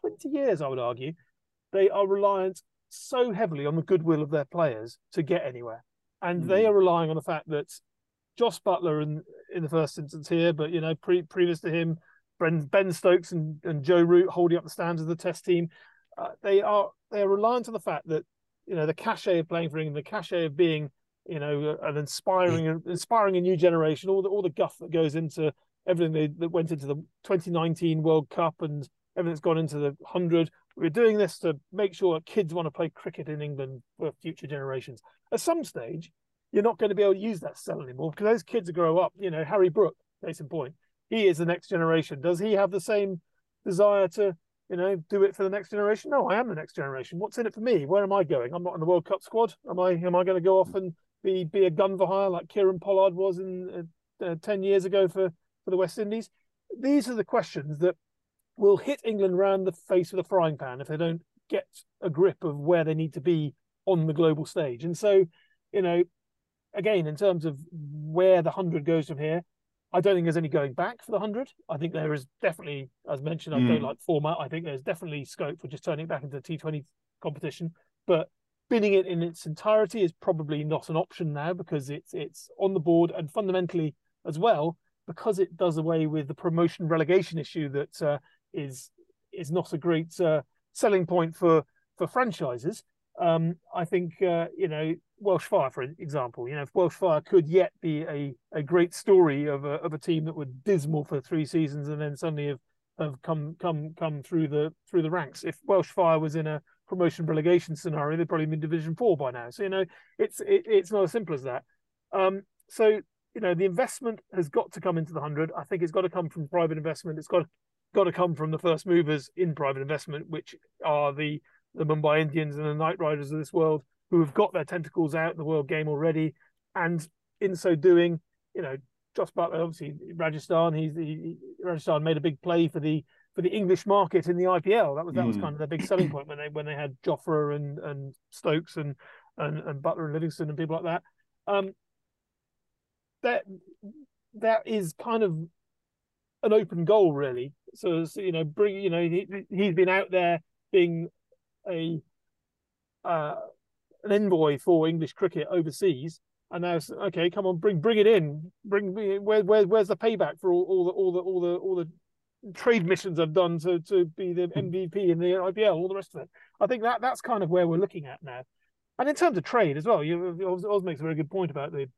20 years, I would argue, they are reliant so heavily on the goodwill of their players to get anywhere. And mm. they hmm. are relying on the fact that Jos Buttler in, in the first instance here, but you know, pre- previous to him, Ben, ben Stokes and, and Joe Root holding up the standards of the test team. Uh, they are they are reliant on the fact that you know the cachet of playing for England, the cachet of being you know an inspiring inspiring a new generation, all the all the guff that goes into everything they, that went into the 2019 World Cup and everything that's gone into the hundred. We're doing this to make sure that kids want to play cricket in England for future generations. At some stage, you're not going to be able to use that cell anymore because those kids grow up. You know, Harry Brook, case in point, he is the next generation. Does he have the same desire to, you know, do it for the next generation? No, I am the next generation. What's in it for me? Where am I going? I'm not in the World Cup squad. Am I? Am I going to go off and be be a gun for hire like Kieron Pollard was in uh, uh, ten years ago for for the West Indies? These are the questions that will hit England round the face with a frying pan if they don't get a grip of where they need to be on the global stage. And so, you know, again, in terms of where the hundred goes from here, I don't think there's any going back for the hundred. I think there is definitely, as mentioned, I mm. don't like format. I think there's definitely scope for just turning it back into T Twenty competition, but binning it in its entirety is probably not an option now because it's it's on the board and fundamentally as well because it does away with the promotion relegation issue that uh, is is not a great uh, selling point for for franchises. Um, I think uh, you know Welsh Fire, for example. You know, if Welsh Fire could yet be a, a great story of a of a team that were dismal for three seasons and then suddenly have, have come come come through the through the ranks. If Welsh Fire was in a promotion relegation scenario, they'd probably be in Division Four by now. So you know, it's it, it's not as simple as that. Um, so you know, the investment has got to come into the hundred. I think it's got to come from private investment. It's got got to come from the first movers in private investment, which are the the Mumbai Indians and the Knight Riders of this world, who have got their tentacles out in the world game already, and in so doing, you know, Jos Buttler, obviously Rajasthan, he's he, Rajasthan made a big play for the for the English market in the IPL. That was that mm. was kind of their big selling point when they when they had Jofra and and Stokes and and, and Buttler and Livingstone and people like that. Um, that that is kind of an open goal, really. So, so you know, bring you know he he's been out there being a uh, an envoy for English cricket overseas, and now okay, come on, bring bring it in, bring where where where's the payback for all, all the all the all the all the trade missions I've done to to be the MVP in the IPL, all the rest of it. I think that that's kind of where we're looking at now. And in terms of trade as well, you Oz makes a very good point about the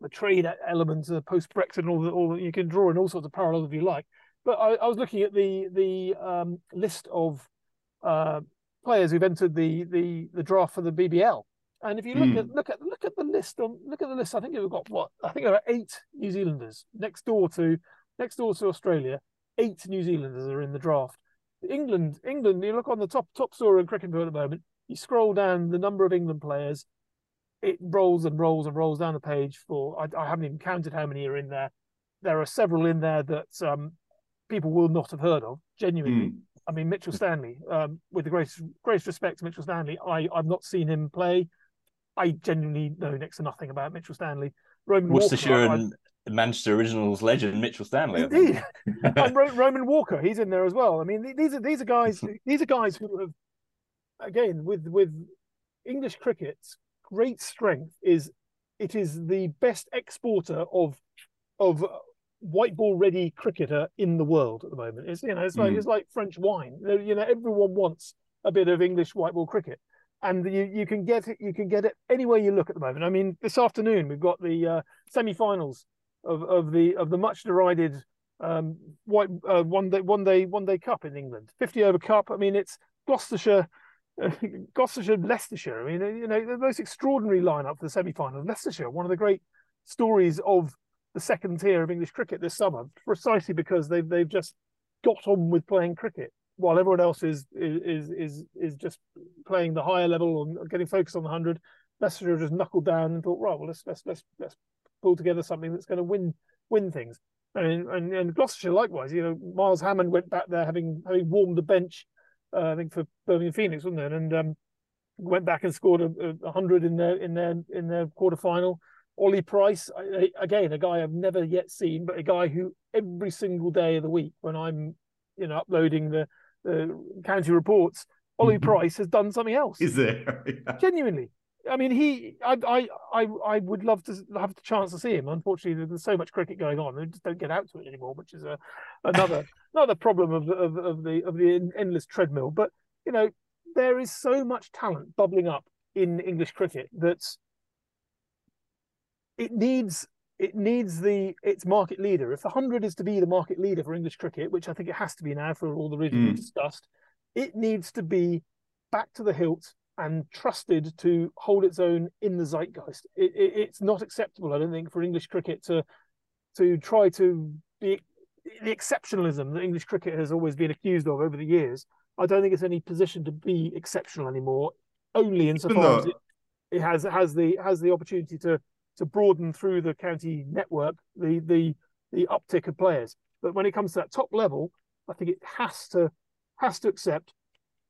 the trade elements uh, post Brexit and all the all you can draw in all sorts of parallels if you like. But I, I was looking at the the um, list of uh, players who've entered the the the draft for the BBL. And if you look mm. at look at look at the list on look at the list, I think you've got what I think there are eight New Zealanders next door to next door to Australia. Eight New Zealanders are in the draft. England, England. You look on the top top story in cricket at the moment. You scroll down the number of England players. It rolls and rolls and rolls down the page. For I, I haven't even counted how many are in there. There are several in there that um, people will not have heard of. Genuinely, mm. I mean, Mitchell Stanley, um, with the greatest greatest respect to Mitchell Stanley, I I've not seen him play. I genuinely know next to nothing about Mitchell Stanley. Roman Worcestershire Walker, and I, Manchester Originals legend Mitchell Stanley. Indeed, (laughs) and Roman Walker, he's in there as well. I mean, these are these are guys (laughs) these are guys who have again with with English cricket's great strength is it is the best exporter of of white ball ready cricketer in the world at the moment. It's you know it's like mm. it's like French wine. You know everyone wants a bit of English white ball cricket, and you, you can get it you can get it anywhere you look at the moment. I mean, this afternoon we've got the uh, semi-finals of, of the of the much derided um, white uh, one day one day one day cup in England, fifty over cup. I mean, it's Gloucestershire. (laughs) Gloucestershire, Leicestershire. I mean, you know, the most extraordinary lineup for the semi-final. Leicestershire, one of the great stories of the second tier of English cricket this summer, precisely because they've they've just got on with playing cricket while everyone else is is is is just playing the higher level and getting focused on the hundred. Leicester just knuckled down and thought, right, well, let's let's let's let's pull together something that's going to win win things. And, and and Gloucestershire likewise, you know, Miles Hammond went back there having having warmed the bench uh, I think for Birmingham Phoenix, wasn't it? And um, went back and scored a, a hundred in their in their in their quarter final. Ollie Price, again, a guy I've never yet seen, but a guy who every single day of the week, when I'm, you know, uploading the, the county reports, Ollie mm-hmm. Price has done something else. Is there? (laughs) yeah. Genuinely. I mean, he, I, I, I, I would love to have the chance to see him. Unfortunately, there's so much cricket going on, they just don't get out to it anymore, which is a another (laughs) another problem of, of of the of the endless treadmill. But you know, there is so much talent bubbling up in English cricket that's it needs it needs the its market leader. If the hundred is to be the market leader for English cricket, which I think it has to be now for all the reasons mm. we discussed, it needs to be back to the hilt and trusted to hold its own in the zeitgeist. It, it, it's not acceptable, I don't think, for English cricket to to try to be the exceptionalism that English cricket has always been accused of over the years. I don't think it's any position to be exceptional anymore. Only insofar as it, it has has the has the opportunity to to broaden through the county network the the the uptick of players. But when it comes to that top level, I think it has to has to accept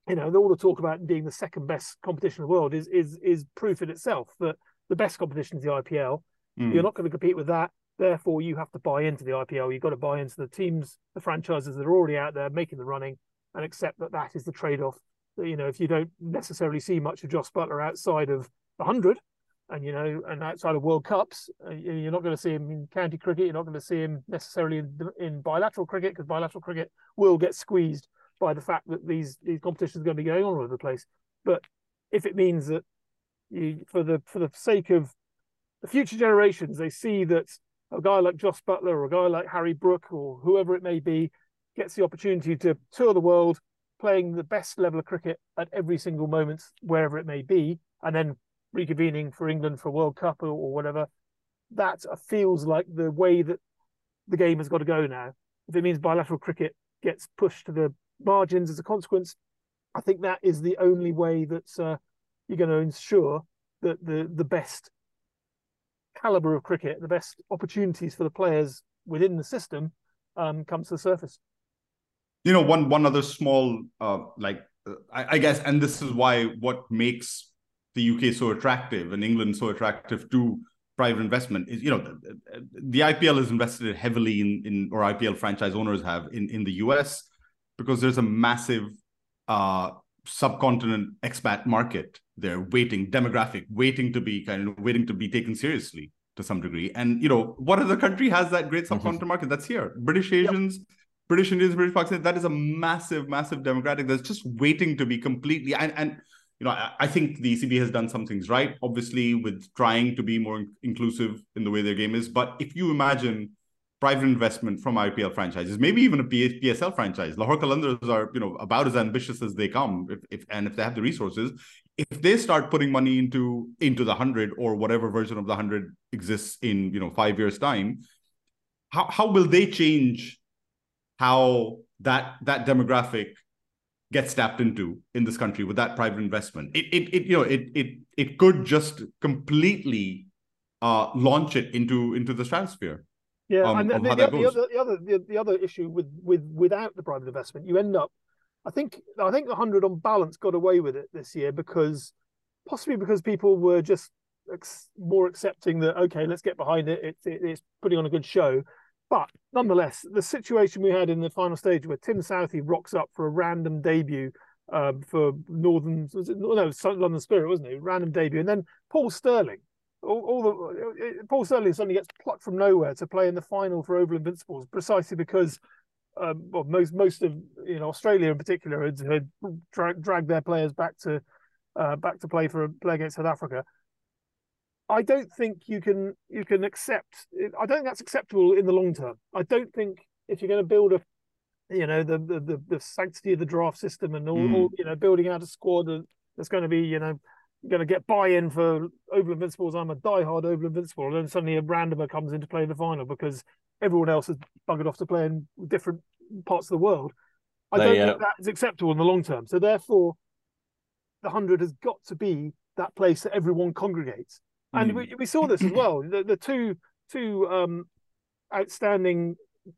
you know, all the talk about being the second best competition in the world is is is proof in itself that the best competition is the IPL. Mm. You're not going to compete with that. Therefore, you have to buy into the IPL. You've got to buy into the teams, the franchises that are already out there making the running, and accept that that is the trade-off. That, you know, if you don't necessarily see much of Jos Buttler outside of the hundred, and you know, and outside of World Cups, uh, you're not going to see him in county cricket. You're not going to see him necessarily in, in bilateral cricket because bilateral cricket will get squeezed by the fact that these these competitions are going to be going on all over the place. But if it means that you, for the for the sake of the future generations, they see that a guy like Jos Buttler or a guy like Harry Brook or whoever it may be gets the opportunity to tour the world playing the best level of cricket at every single moment, wherever it may be, and then reconvening for England for a World Cup or, or whatever. That feels like the way that the game has got to go now. If it means bilateral cricket gets pushed to the margins as a consequence. I think that is the only way that uh, you're going to ensure that the the best caliber of cricket, the best opportunities for the players within the system, um, comes to the surface. You know, one one other small, uh, like uh, I, I guess, and this is why what makes the UK so attractive and England so attractive to private investment is you know the, the IPL has invested heavily in in or IPL franchise owners have in in the US because there's a massive uh, subcontinent expat market there waiting demographic waiting to be kind of waiting to be taken seriously to some degree and you know what other country has that great mm-hmm. subcontinent mm-hmm. market that's here british asians yep. british indians british pakistanis that is a massive massive demographic that's just waiting to be completely and, and you know I, think the ecb has done some things right obviously with trying to be more inclusive in the way their game is but if you imagine private investment from IPL franchises, maybe even a PSL franchise. Lahore Qalandars are, you know, about as ambitious as they come. If, if and if they have the resources, if they start putting money into into the hundred or whatever version of the hundred exists in you know five years time, how how will they change how that that demographic gets tapped into in this country with that private investment? It it, it you know it it it could just completely uh, launch it into into the stratosphere. Yeah, um, and the, the, the, other, the, other the, the other issue with with without the private investment, you end up. I think I think the hundred on balance got away with it this year because possibly because people were just ex- more accepting that okay, let's get behind it. it. It's putting on a good show. But nonetheless, the situation we had in the final stage where Tim Southee rocks up for a random debut um, for Northern, was it, no, London Spirit, wasn't it? Random debut, and then Paul Stirling, all, all the Paul Stirling suddenly gets plucked from nowhere to play in the final for Oval Invincibles precisely because um, well, most most of you know Australia in particular had, had drag, dragged their players back to uh, back to play for play against South Africa. I don't think you can you can accept. I don't think that's acceptable in the long term. I don't think if you're going to build a you know the the the, sanctity of the draft system and all, mm. all you know building out a squad that's going to be you know going to get buy-in for Oval Invincibles. I'm a die-hard Oval Invincible, and then suddenly a randomer comes in to play the final because everyone else has buggered off to play in different parts of the world. I don't uh... think that is acceptable in the long term. So therefore, the hundred has got to be that place that everyone congregates. And mm. we, we saw this as (clears throat) well. The, the two two um, outstanding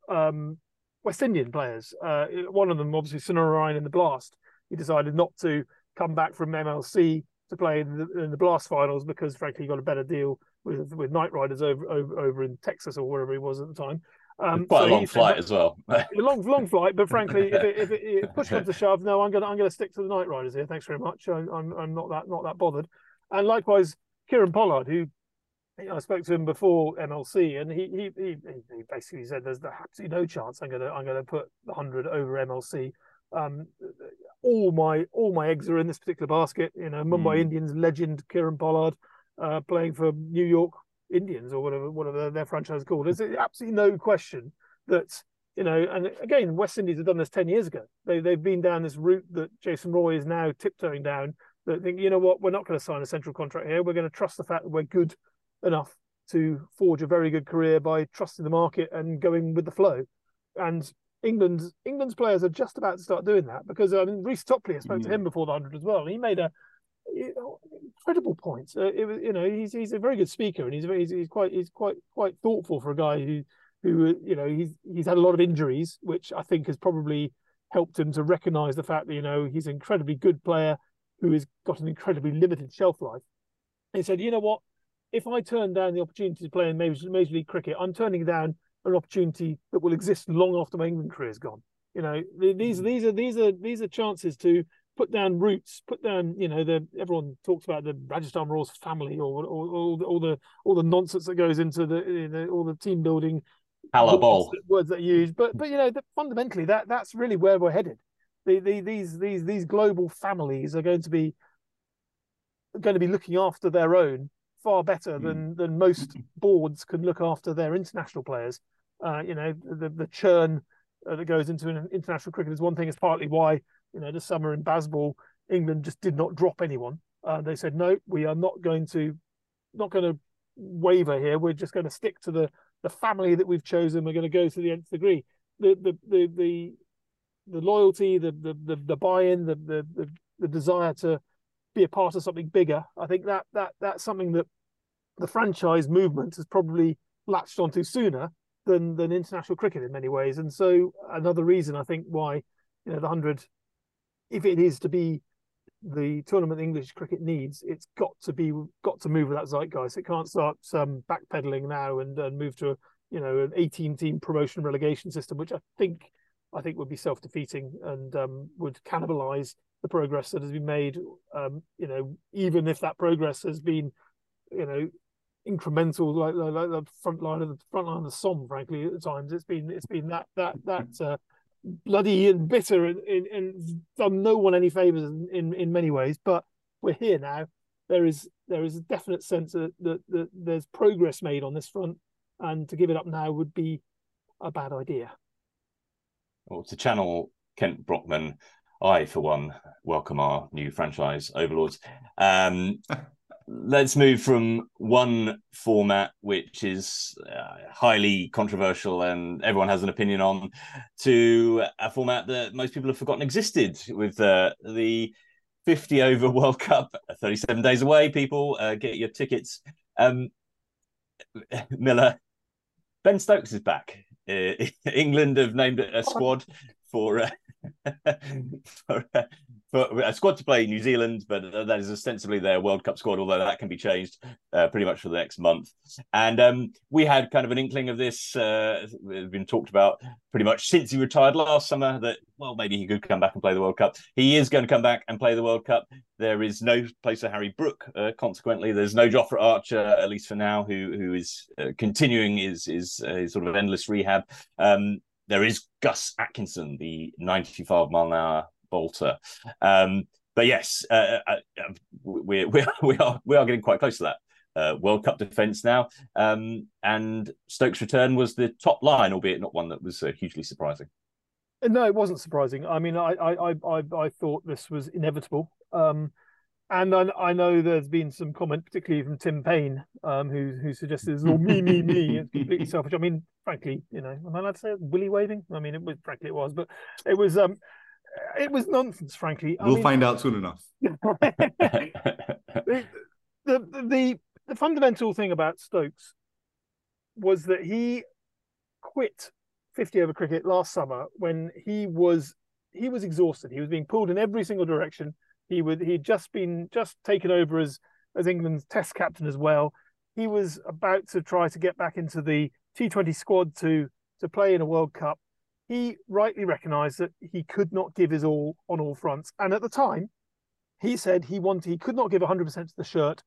um, West Indian players. Uh, one of them, obviously, Sunil in the Blast he decided not to come back from MLC to play in the, in the Blast finals because, frankly, he got a better deal with with Knight Riders over over, over in Texas or wherever he was at the time. Um, quite so a long flight said, as well. (laughs) long, long flight, but frankly, if, it, if, it, if push comes to (laughs) shove, no, I'm going to I'm going to stick to the Knight Riders here. Thanks very much. I'm, I'm, I'm not that not that bothered. And likewise, Kieron Pollard, who I spoke to him before MLC, and he he he, he basically said there's absolutely no chance I'm going to I'm going to put hundred over MLC. Um, all my all my eggs are in this particular basket. You know, Mumbai mm. Indians legend Kieron Pollard uh, playing for New York Indians or whatever whatever their franchise is called. There's absolutely no question that you know. And again, West Indies have done this ten years ago. They they've been down this route that Jason Roy is now tiptoeing down. That think you know what, we're not going to sign a central contract here. We're going to trust the fact that we're good enough to forge a very good career by trusting the market and going with the flow. And England's England's players are just about to start doing that because I mean Reece Topley, I spoke mm. to him before the hundred as well. he made a you know, incredible points. Uh, it was, you know, he's he's a very good speaker, and he's he's, he's quite he's quite quite thoughtful for a guy who who you know he's he's had a lot of injuries, which I think has probably helped him to recognise the fact that you know he's an incredibly good player who has got an incredibly limited shelf life. he said, you know what, if I turn down the opportunity to play in Major, Major League Cricket, I'm turning down an opportunity that will exist long after my England career is gone. You know, these mm. these are these are these are chances to put down roots, put down, you know, the everyone talks about the Rajasthan Royals family or, or, or all, the, all the all the nonsense that goes into the, you know, all the team building words, words that are used. But but you know, the, fundamentally that that's really where we're headed. The, the, these these these global families are going to be going to be looking after their own far better mm. than than most (laughs) boards can look after their international players. Uh, you know, the the churn uh, that goes into an international cricket is one thing. It's partly why you know, this summer in Bazball, England just did not drop anyone. Uh, they said, no, we are not going to, not going to waver here. We're just going to stick to the the family that we've chosen. We're going to go to the nth degree. The the the the, the loyalty, the the the, the buy-in, the, the the the desire to be a part of something bigger. I think that that that's something that the franchise movement has probably latched onto sooner than than international cricket in many ways. And so another reason I think why you know the hundred if it is to be the tournament English cricket needs, it's got to be got to move with that zeitgeist. It can't start um, backpedaling now and, and move to a you know an 18 team promotion relegation system, which I think I think would be self defeating and um, would cannibalise the progress that has been made. Um, you know, even if that progress has been, you know, incremental, like, like, like the front line of the front line of the Somme, frankly, at times it's been it's been that that that uh, bloody and bitter and, and, and done no one any favors in, in, in many ways. But we're here now. There is there is a definite sense that, that, that there's progress made on this front, and to give it up now would be a bad idea. Well, to channel Kent Brockman, I, for one, welcome our new franchise overlords. Um, (laughs) let's move from one format which is uh, highly controversial and everyone has an opinion on to a format that most people have forgotten existed with uh, the 50 over (laughs) world cup 37 days away people uh, get your tickets um, (laughs) miller ben stokes is back uh, (laughs) england have named a (laughs) squad for uh, (laughs) for, uh, for, a squad to play New Zealand, but that is ostensibly their World Cup squad, although that can be changed uh, pretty much for the next month. And um, we had kind of an inkling of this. Uh, it's been talked about pretty much since he retired last summer that, well, maybe he could come back and play the World Cup. He is going to come back and play the World Cup. There is no place for Harry Brook, uh, consequently. There's no Jofra Archer, at least for now, who who is uh, continuing his, his, uh, his, sort of endless rehab. Um, there is Gus Atkinson, the 95 mile an hour bolter. Um, but yes, uh, uh, uh we, we, (laughs) we are we are getting quite close to that. Uh, World Cup defence now, um, and Stokes' return was the top line, albeit not one that was uh, hugely surprising. No, it wasn't surprising. I mean, I I I, I thought this was inevitable. Um, and I, I, know there's been some comment, particularly from Tim Paine, um, who who suggested it's all me, me, me. It's completely (laughs) selfish. I mean, frankly, you know, am I allowed to say willy waving? I mean, it was frankly it was, but it was um, Uh, it was nonsense. Frankly, I we'll mean, find out soon enough. (laughs) the, the the the fundamental thing about Stokes was that he quit 50 over cricket last summer when he was he was exhausted. He was being pulled in every single direction. He would he'd just been just taken over as as England's Test captain as well. He was about to try to get back into the T20 squad to to play in a World Cup. He rightly recognised that he could not give his all on all fronts, and at the time, he said he wanted he could not give 100% to the shirt.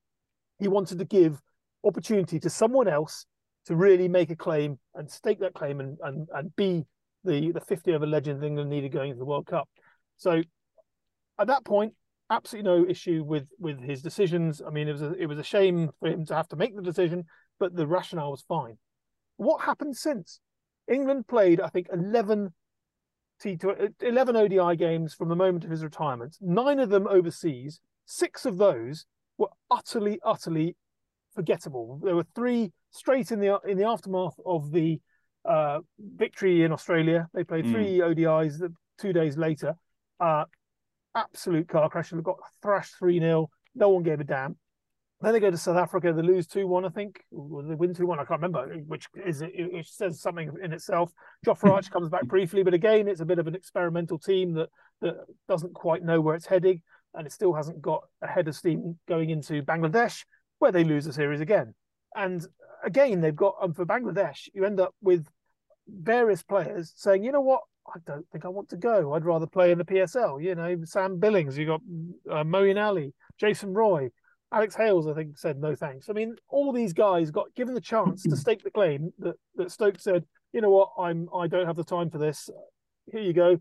He wanted to give opportunity to someone else to really make a claim and stake that claim and and, and be the the 50 over legend England needed going into the World Cup. So at that point, absolutely no issue with with his decisions. I mean, it was a, it was a shame for him to have to make the decision, but the rationale was fine. What happened since? England played, I think, 11 T 11 ODI games from the moment of his retirement. Nine of them overseas. Six of those were utterly, utterly forgettable. There were three straight in the in the aftermath of the uh, victory in Australia. They played hmm. three mm. ODIs two days later. Uh, absolute car crash. They got thrashed 3 0. No one gave a damn. Then they go to South Africa. They lose 2 1, I think. Or they win 2 1. I can't remember, which is it, says something in itself. Jofra Archer comes back briefly, but again, it's a bit of an experimental team that, that doesn't quite know where it's heading. And it still hasn't got a head of steam going into Bangladesh, where they lose the series again. And again, they've got um, for Bangladesh, you end up with various players saying, you know what, I don't think I want to go. I'd rather play in the PSL. You know, Sam Billings, you got uh, Moeen Ali, Jason Roy, Alex Hales. I think said no thanks. I mean, all these guys got given the chance to (clears throat) stake the claim that that Stokes said, you know what, I'm I don't have the time for this. Here you go.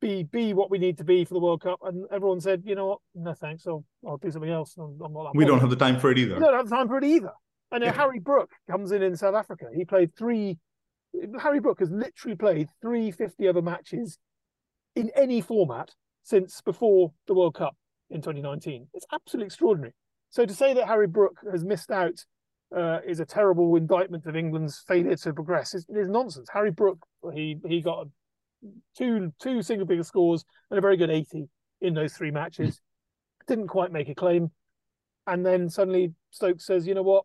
Be be what we need to be for the World Cup, and everyone said, you know what, no thanks. I'll I'll do something else. I'm, I'm we don't have the time for it either. We don't have the time for it either. And yeah. Harry Brook comes in in South Africa. He played three Harry Brook has literally played three fifty 50 over matches in any format since before the World Cup in 2019. It's absolutely extraordinary. So to say that Harry Brook has missed out uh, is a terrible indictment of England's failure to progress is, is nonsense. Harry Brook, he he got two two single figure scores and a very good 80 in those three matches. Didn't quite make a claim. And then suddenly Stokes says, you know what?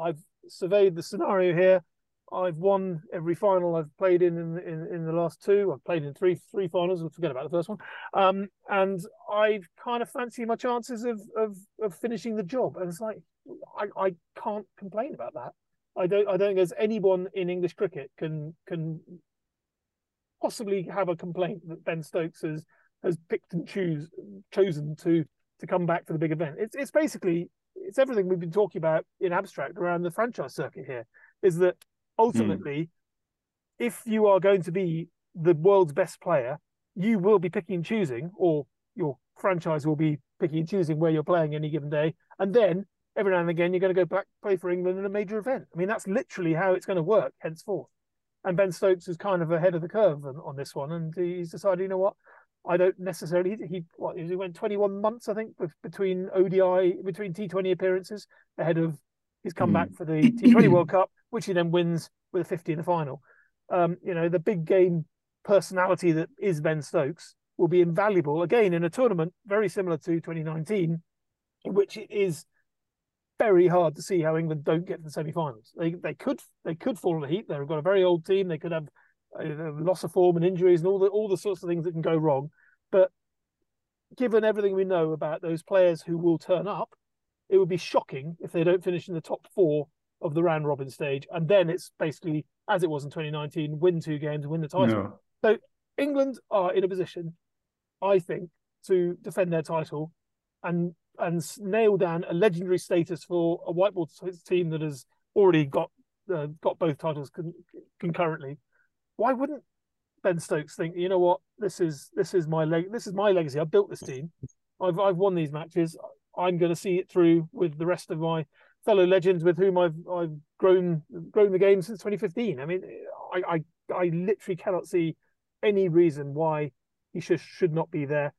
I've surveyed the scenario here. I've won every final I've played in in, in, in the last two. I've played in three three finals. We'll forget about the first one. Um, and I kind of fancy my chances of, of of finishing the job. And it's like I, I can't complain about that. I don't I don't think there's anyone in English cricket can can possibly have a complaint that Ben Stokes has has picked and choose chosen to to come back for the big event. It's it's basically it's everything we've been talking about in abstract around the franchise circuit here. Is that ultimately, mm. if you are going to be the world's best player, you will be picking and choosing, or your franchise will be picking and choosing where you're playing any given day. And then every now and again, you're going to go back play for England in a major event. I mean, that's literally how it's going to work henceforth. And Ben Stokes is kind of ahead of the curve on, on this one, and he's decided, you know what, I don't necessarily. He what he went 21 months, I think, between ODI between T20 appearances ahead of his comeback mm. for the T20 World (clears throat) Cup, which he then wins with a 50 in the final. Um, you know, the big game personality that is Ben Stokes will be invaluable again in a tournament very similar to 2019, in which it is very hard to see how England don't get to the semi-finals. They they could they could fall in the heat. They've got a very old team. They could have uh, loss of form and injuries and all the all the sorts of things that can go wrong. But given everything we know about those players who will turn up, it would be shocking if they don't finish in the top four of the round robin stage, and then it's basically as it was in 2019: win two games, win the title. No. So England are in a position, I think, to defend their title and and nail down a legendary status for a white ball team that has already got uh, got both titles con- concurrently. Why wouldn't Ben Stokes think, you know what, this is this is my leg, this is my legacy. I've built this team. I've I've won these matches. I'm going to see it through with the rest of my fellow legends with whom I've I've grown grown the game since 2015. I mean, I I, I literally cannot see any reason why he should should not be there,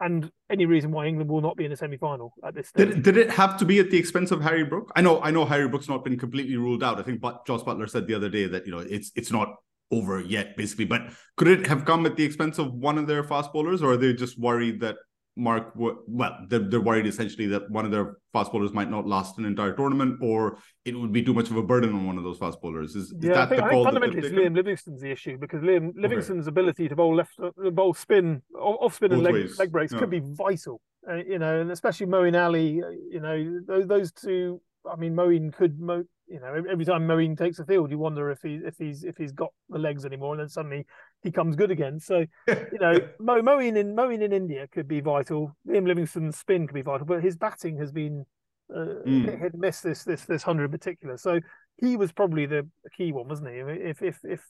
and any reason why England will not be in the semi final at this stage. Did, did it have to be at the expense of Harry Brook? I know I know Harry Brook's not been completely ruled out. I think but Jos Buttler said the other day that you know it's it's not over yet, basically. But could it have come at the expense of one of their fast bowlers, or are they just worried that Mark, well, they're, they're worried essentially that one of their fast bowlers might not last an entire tournament, or it would be too much of a burden on one of those fast bowlers. Is, is yeah, that I think, the I think fundamentally it's? Liam Livingstone's the issue because Liam Livingstone's ability to bowl left, uh, bowl spin, off spin and leg, leg breaks yeah. could be vital. Uh, you know, and especially Moeen Ali, uh, you know, those, those two. I mean, Moeen could, Mo, you know, every time Moeen takes a field, you wonder if he if he's if he's got the legs anymore, and then suddenly he comes good again. So (laughs) you know, Mo, Moeen in Moeen in India could be vital. Liam Livingstone's spin could be vital, but his batting has been uh, Mm. hit, hit and miss this this this hundred in particular. So he was probably the key one, wasn't he? I mean, If if if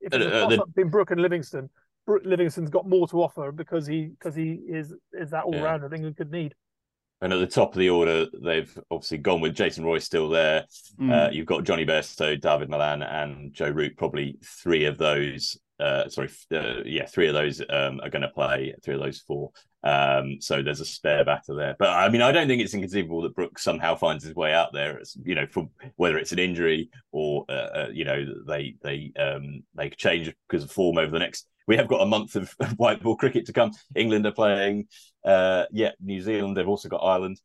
if it's Uh, a uh, toss the- up between Brook and Livingstone, Brook Livingston's got more to offer because he because he is is that all Yeah. rounder England could need. And at the top of the order, they've obviously gone with Jason Roy still there. Mm. Uh, you've got Jonny Bairstow, Dawid Malan, and Joe Root. Probably three of those. Uh, sorry, uh, yeah, three of those um, are going to play. Three of those four. Um, so there's a spare batter there. But I mean, I don't think it's inconceivable that Brooks somehow finds his way out there. It's, you know, from whether it's an injury or uh, uh, you know they they um, they change because of form over the next. We have got a month of (laughs) white ball cricket to come. England are playing. Uh, yeah, New Zealand. They've also got Ireland.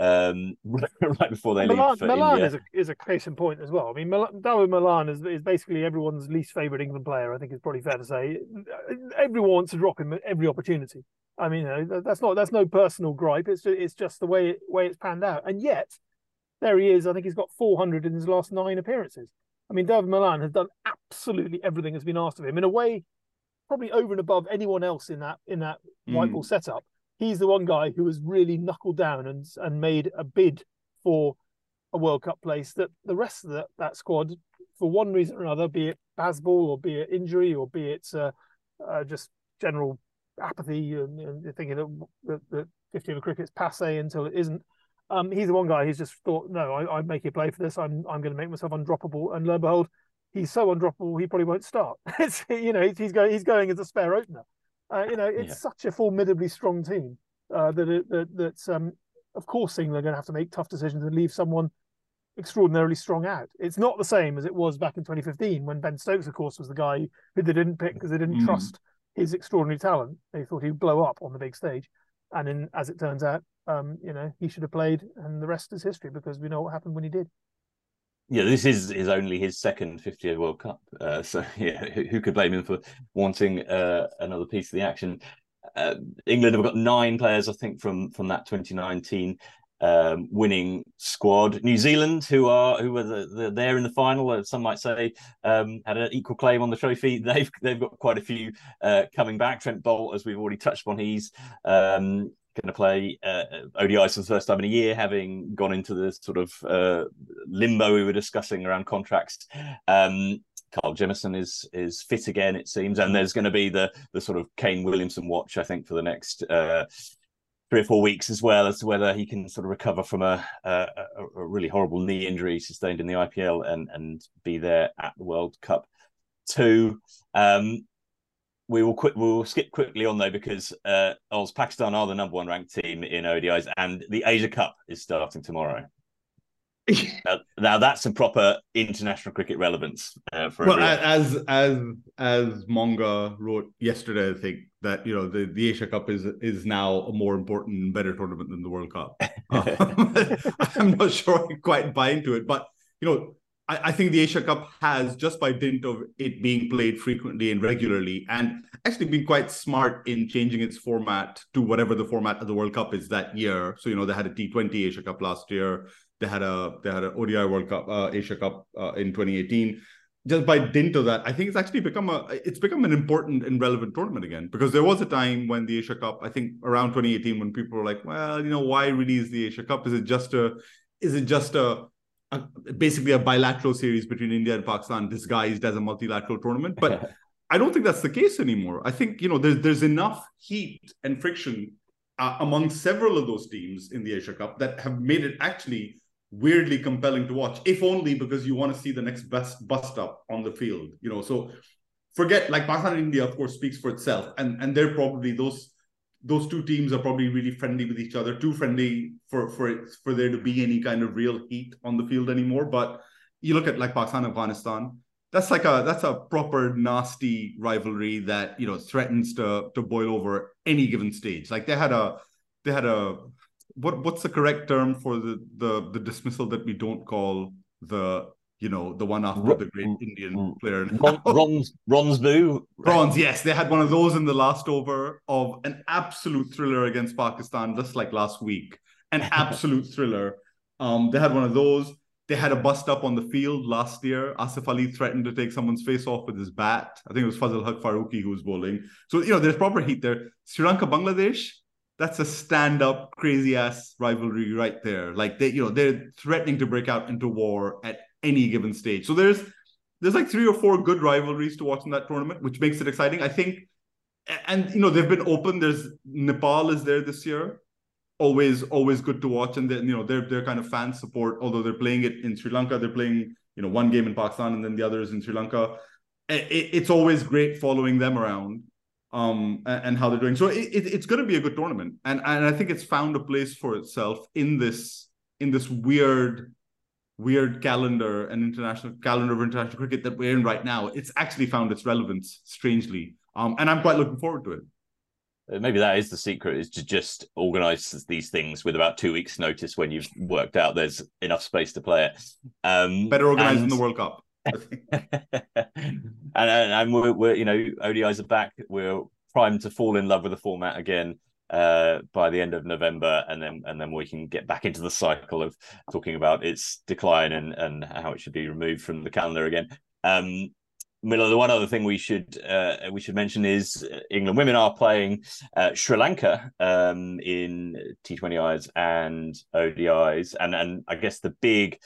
Um, (laughs) right before they Malan, leave for Malan India. is a is a case in point as well. I mean, Mil- Dawid Malan is is basically everyone's least favourite England player. I think it's probably fair to say. Everyone wants to drop him at every opportunity. I mean, you know, that's not that's no personal gripe. It's just, it's just the way it, way it's panned out. And yet, there he is. I think he's got 400 in his last nine appearances. I mean, Dawid Malan has done absolutely everything that's been asked of him in a way, probably over and above anyone else in that in that white Mm. ball setup. He's the one guy who has really knuckled down and and made a bid for a World Cup place that the rest of the, that squad, for one reason or another, be it Bazball or be it injury or be it uh, uh, just general apathy and, and thinking that, that 50 over cricket's passe until it isn't. Um, he's the one guy who's just thought, no, I, I make you play for this. I'm I'm going to make myself undroppable. And lo and behold, he's so undroppable, he probably won't start. (laughs) it's you know he's going he's going as a spare opener. Uh, you know, it's Yeah. such a formidably strong team uh, that it, that that's um, of course England are going to have to make tough decisions and leave someone extraordinarily strong out. It's not the same as it was back in 2015 when Ben Stokes, of course, was the guy who they didn't pick because they didn't Mm. trust his extraordinary talent. They thought he'd blow up on the big stage, and in, as it turns out, um, you know, he should have played, and the rest is history because we know what happened when he did. Yeah, this is is only his second 50th World Cup. Uh, so (laughs) yeah, who, who could blame him for wanting uh, another piece of the action? Uh, England have got nine players, I think, from from that 2019 um, winning squad. New Zealand, who are who were the, the, there in the final, some might say, um, had an equal claim on the trophy. (laughs) They've they've got quite a few uh, coming back. Trent Boult, as we've already touched on, he's um, going to play uh, ODIs for the first time in a year, having gone into the sort of uh, limbo we were discussing around contracts. Um, Kyle Jamieson is is fit again, it seems, and there's going to be the the sort of Kane Williamson watch, I think, for the next uh, three or four weeks as well, as to whether he can sort of recover from a a, a really horrible knee injury sustained in the IPL and and be there at the World Cup too. Um, we will quick. We will skip quickly on though because uh, Oz Pakistan are the number one ranked team in ODIs, and the Asia Cup is starting tomorrow. (laughs) now, now that's some proper international cricket relevance uh, for well, everyone. as as as Monga wrote yesterday, I think that you know the, the Asia Cup is is now a more important, and better tournament than the World Cup. (laughs) Um, (laughs) I'm not sure I quite buy into it, but you know, I, I think the Asia Cup has just by dint of it being played frequently and regularly, and actually been quite smart in changing its format to whatever the format of the World Cup is that year. So you know, they had a T20 Asia Cup last year. They had a they had an ODI World Cup, uh, Asia Cup uh, in 2018 just by dint of that, I think it's actually become a it's become an important and relevant tournament again. Because there was a time when the Asia Cup, I think around 2018, when people were like, well, you know, why really is the Asia Cup? Is it just a is it just a, a basically a bilateral series between India and Pakistan disguised as a multilateral tournament? But (laughs) I don't think that's the case anymore. I think you know there's there's enough heat and friction uh, among several of those teams in the Asia Cup that have made it actually weirdly compelling to watch, if only because you want to see the next best bust up on the field. You know, so forget like Pakistan and India, of course, speaks for itself, and and they're probably those those two teams are probably really friendly with each other, too friendly for for it, for there to be any kind of real heat on the field anymore. But you look at like Pakistan Afghanistan, that's like a that's a proper nasty rivalry that you know threatens to to boil over any given stage. Like they had a they had a what what's the correct term for the the the dismissal that we don't call the you know the one after the great Indian player Ron, Ron's Ronsbu Bronze yes they had one of those in the last over of an absolute thriller against Pakistan just like last week an (laughs) absolute thriller um they had one of those they had a bust up on the field last year. Asif Ali threatened to take someone's face off with his bat. I think it was Fazalhaq Farooqi who was bowling. So, you know, there's proper heat there. Sri Lanka, Bangladesh, that's a stand-up crazy ass rivalry right there. Like they, you know, they're threatening to break out into war at any given stage. So there's there's like three or four good rivalries to watch in that tournament, which makes it exciting. I think, and you know, they've been open. There's Nepal is there this year always always good to watch and then you know their their kind of fan support although they're playing it in Sri Lanka they're playing you know one game in Pakistan and then the other is in Sri Lanka it, it's always great following them around um and, and how they're doing so it, it, it's going to be a good tournament and and I think it's found a place for itself in this in this weird weird calendar and international calendar of international cricket that we're in right now it's actually found its relevance strangely. Um and I'm quite looking forward to it. Uh, maybe that is the secret is to just organize these things with about two weeks notice when you've worked out there's enough space to play it. Um better organized and... than the world cup. (laughs) And, and, and we're, we're, you know ODIs are back. We're primed to fall in love with the format again uh, by the end of November, and then and then we can get back into the cycle of talking about its decline and and how it should be removed from the calendar again. Um, Miller, the one other thing we should uh, we should mention is England women are playing uh, Sri Lanka um, in T20Is and ODIs, and and I guess the big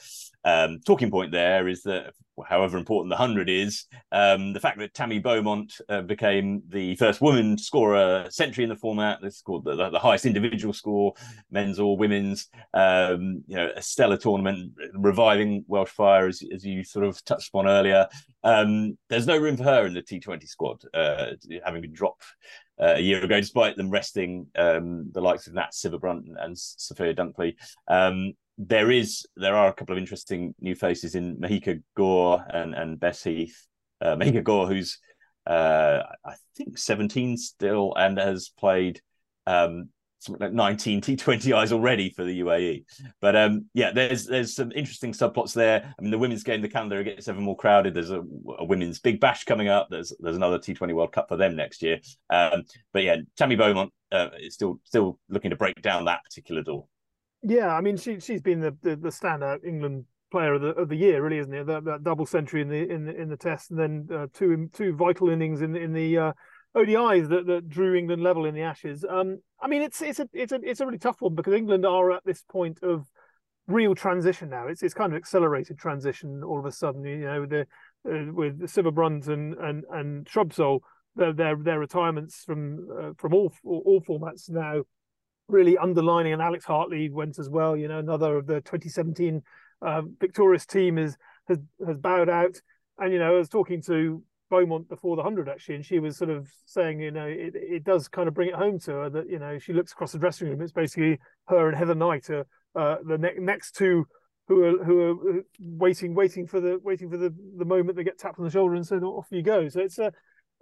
um, talking point there is that however important the 100 is, um, the fact that Tammy Beaumont uh, became the first woman to score a century in the format, this is called the, the, highest individual score, men's or women's, um, you know, a stellar tournament, reviving Welsh Fire, as, as you sort of touched upon earlier. Um, there's no room for her in the T20 squad, uh, having been dropped uh, a year ago, despite them resting um, the likes of Nat Sciver-Brunt and, and Sophia Dunkley. Um, there is there are a couple of interesting new faces in Mahika Gaur and and Bess Heath. Uh, Mahika Gaur, who's uh, I think 17 still and has played um, something like 19 T20Is already for the UAE. But um, yeah, there's there's some interesting subplots there. I mean, the women's game, the calendar gets ever more crowded. There's a, a women's big bash coming up. There's there's another T20 World Cup for them next year. Um, but yeah, Tammy Beaumont uh, is still still looking to break down that particular door. Yeah, I mean, she she's been the the, the standout England player of the of the year, really, isn't it? That, that double century in the in the, in the test, and then uh, two two vital innings in in the uh, ODIs that, that drew England level in the Ashes. Um, I mean, it's it's a it's a it's a really tough one because England are at this point of real transition now. It's it's kind of accelerated transition all of a sudden. You know, the uh, with Sciver-Brunt and and and Shrubsole, their their, their retirements from uh, from all all formats now really underlining, and Alex Hartley went as well. You know, another of the 2017 uh, victorious team is has has bowed out. And you know, I was talking to Beaumont before the hundred actually, and she was sort of saying, you know, it, it does kind of bring it home to her that you know she looks across the dressing room. It's basically her and Heather Knight, are, uh, the ne- next two who are who are waiting, waiting for the waiting for the the moment they get tapped on the shoulder and said, off you go. So it's a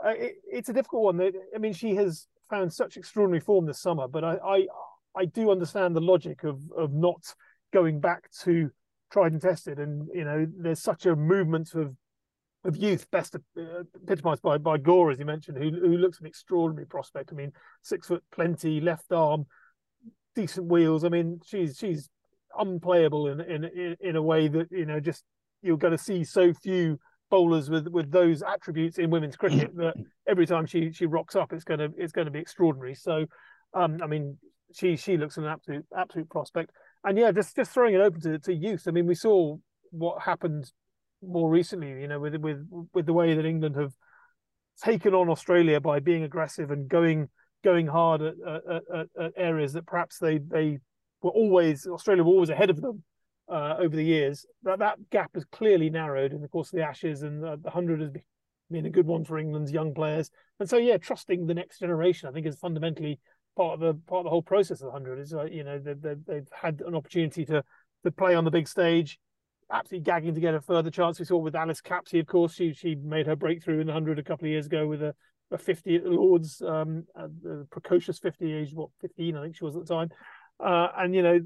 it, it's a difficult one. I mean, she has found such extraordinary form this summer, but I, I I do understand the logic of of not going back to tried and tested, and you know there's such a movement of of youth, best uh, epitomized by by Gaur, as you mentioned, who who looks an extraordinary prospect. I mean, six foot plenty, left arm, decent wheels. I mean, she's she's unplayable in in in a way that you know just you're going to see so few bowlers with with those attributes in women's cricket (clears throat) that every time she she rocks up, it's gonna it's going to be extraordinary. So, um, I mean, she she looks an absolute absolute prospect. And yeah, just just throwing it open to, to youth. I mean, we saw what happened more recently. You know, with with with the way that England have taken on Australia by being aggressive and going going hard at, at, at, at areas that perhaps they they were always Australia were always ahead of them uh, over the years. That that gap has clearly narrowed in the course of the Ashes, and the, the hundred has been a good one for England's young players. And so, yeah, trusting the next generation, I think, is fundamentally part of the part of the whole process of the hundred. Is you know they, they, they've had an opportunity to to play on the big stage. Absolutely gagging to get a further chance. We saw with Alice Capsey, of course, she she made her breakthrough in the hundred a couple of years ago with a a 50 at Lords, um, the precocious 50 age, what 15 I think she was at the time, uh, and you know,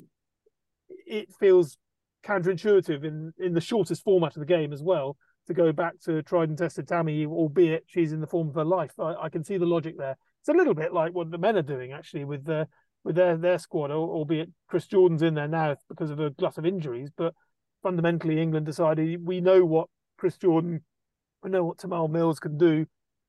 it feels counterintuitive in in the shortest format of the game as well to go back to tried and tested Tammy, albeit she's in the form of her life. I, I can see the logic there. It's a little bit like what the men are doing actually with their with their their squad, albeit Chris Jordan's in there now because of a glut of injuries, but fundamentally England decided we know what Chris Jordan, we know what Tymal Mills can do.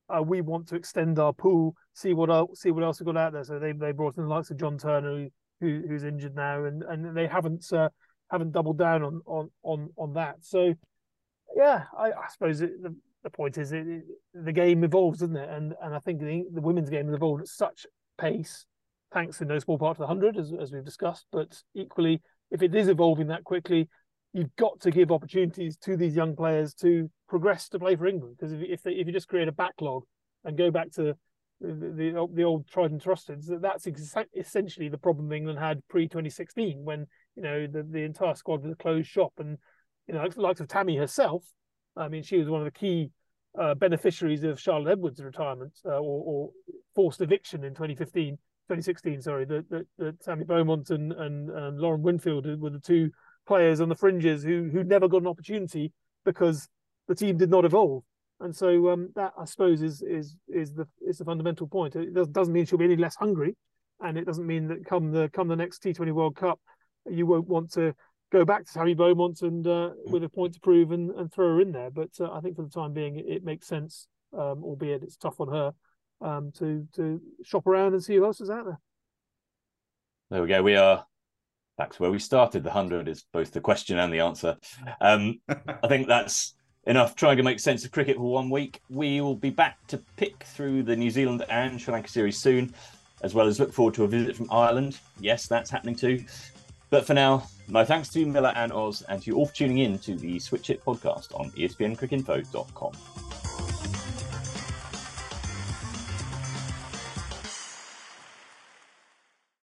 Uh, we want to extend our pool, see what else, see what else we've got out there. So they they brought in the likes of John Turner, who, who's injured now, and and they haven't uh, haven't doubled down on on on on that. So yeah, I, I suppose it, the the point is it, it, the game evolves, doesn't it? And and I think the, the women's game has evolved at such pace, thanks in no small part to the hundred, as as we've discussed. But equally, if it is evolving that quickly, you've got to give opportunities to these young players to progress to play for England. Because if if, they, if you just create a backlog and go back to the, the, the old tried and trusted, that's essentially the problem England had pre 2016 when you know the, the entire squad was a closed shop and you know the likes of Tammy herself. I mean, she was one of the key uh, beneficiaries of Charlotte Edwards' retirement uh, or, or, forced eviction in 2015, 2016. Sorry, that that Tammy Beaumont and, and and Lauren Winfield were the two players on the fringes who who never got an opportunity because the team did not evolve. And so um, that I suppose is is is the is the fundamental point. It doesn't mean she'll be any less hungry, and it doesn't mean that come the come the next T20 World Cup, you won't want to go back to Tammy Beaumont and uh, with a point to prove and, and throw her in there. But uh, I think for the time being, it, it makes sense, um, albeit it's tough on her um, to to shop around and see who else is out there. There we go. We are back to where we started. The hundred is both the question and the answer. Um, (laughs) I think that's enough trying to make sense of cricket for one week. We will be back to pick through the New Zealand and Sri Lanka series soon, as well as look forward to a visit from Ireland. Yes, that's happening too. But for now, my thanks to Miller and Oz, and to you all for tuning in to the Switch Hit podcast on ESPNCrickinfo.com.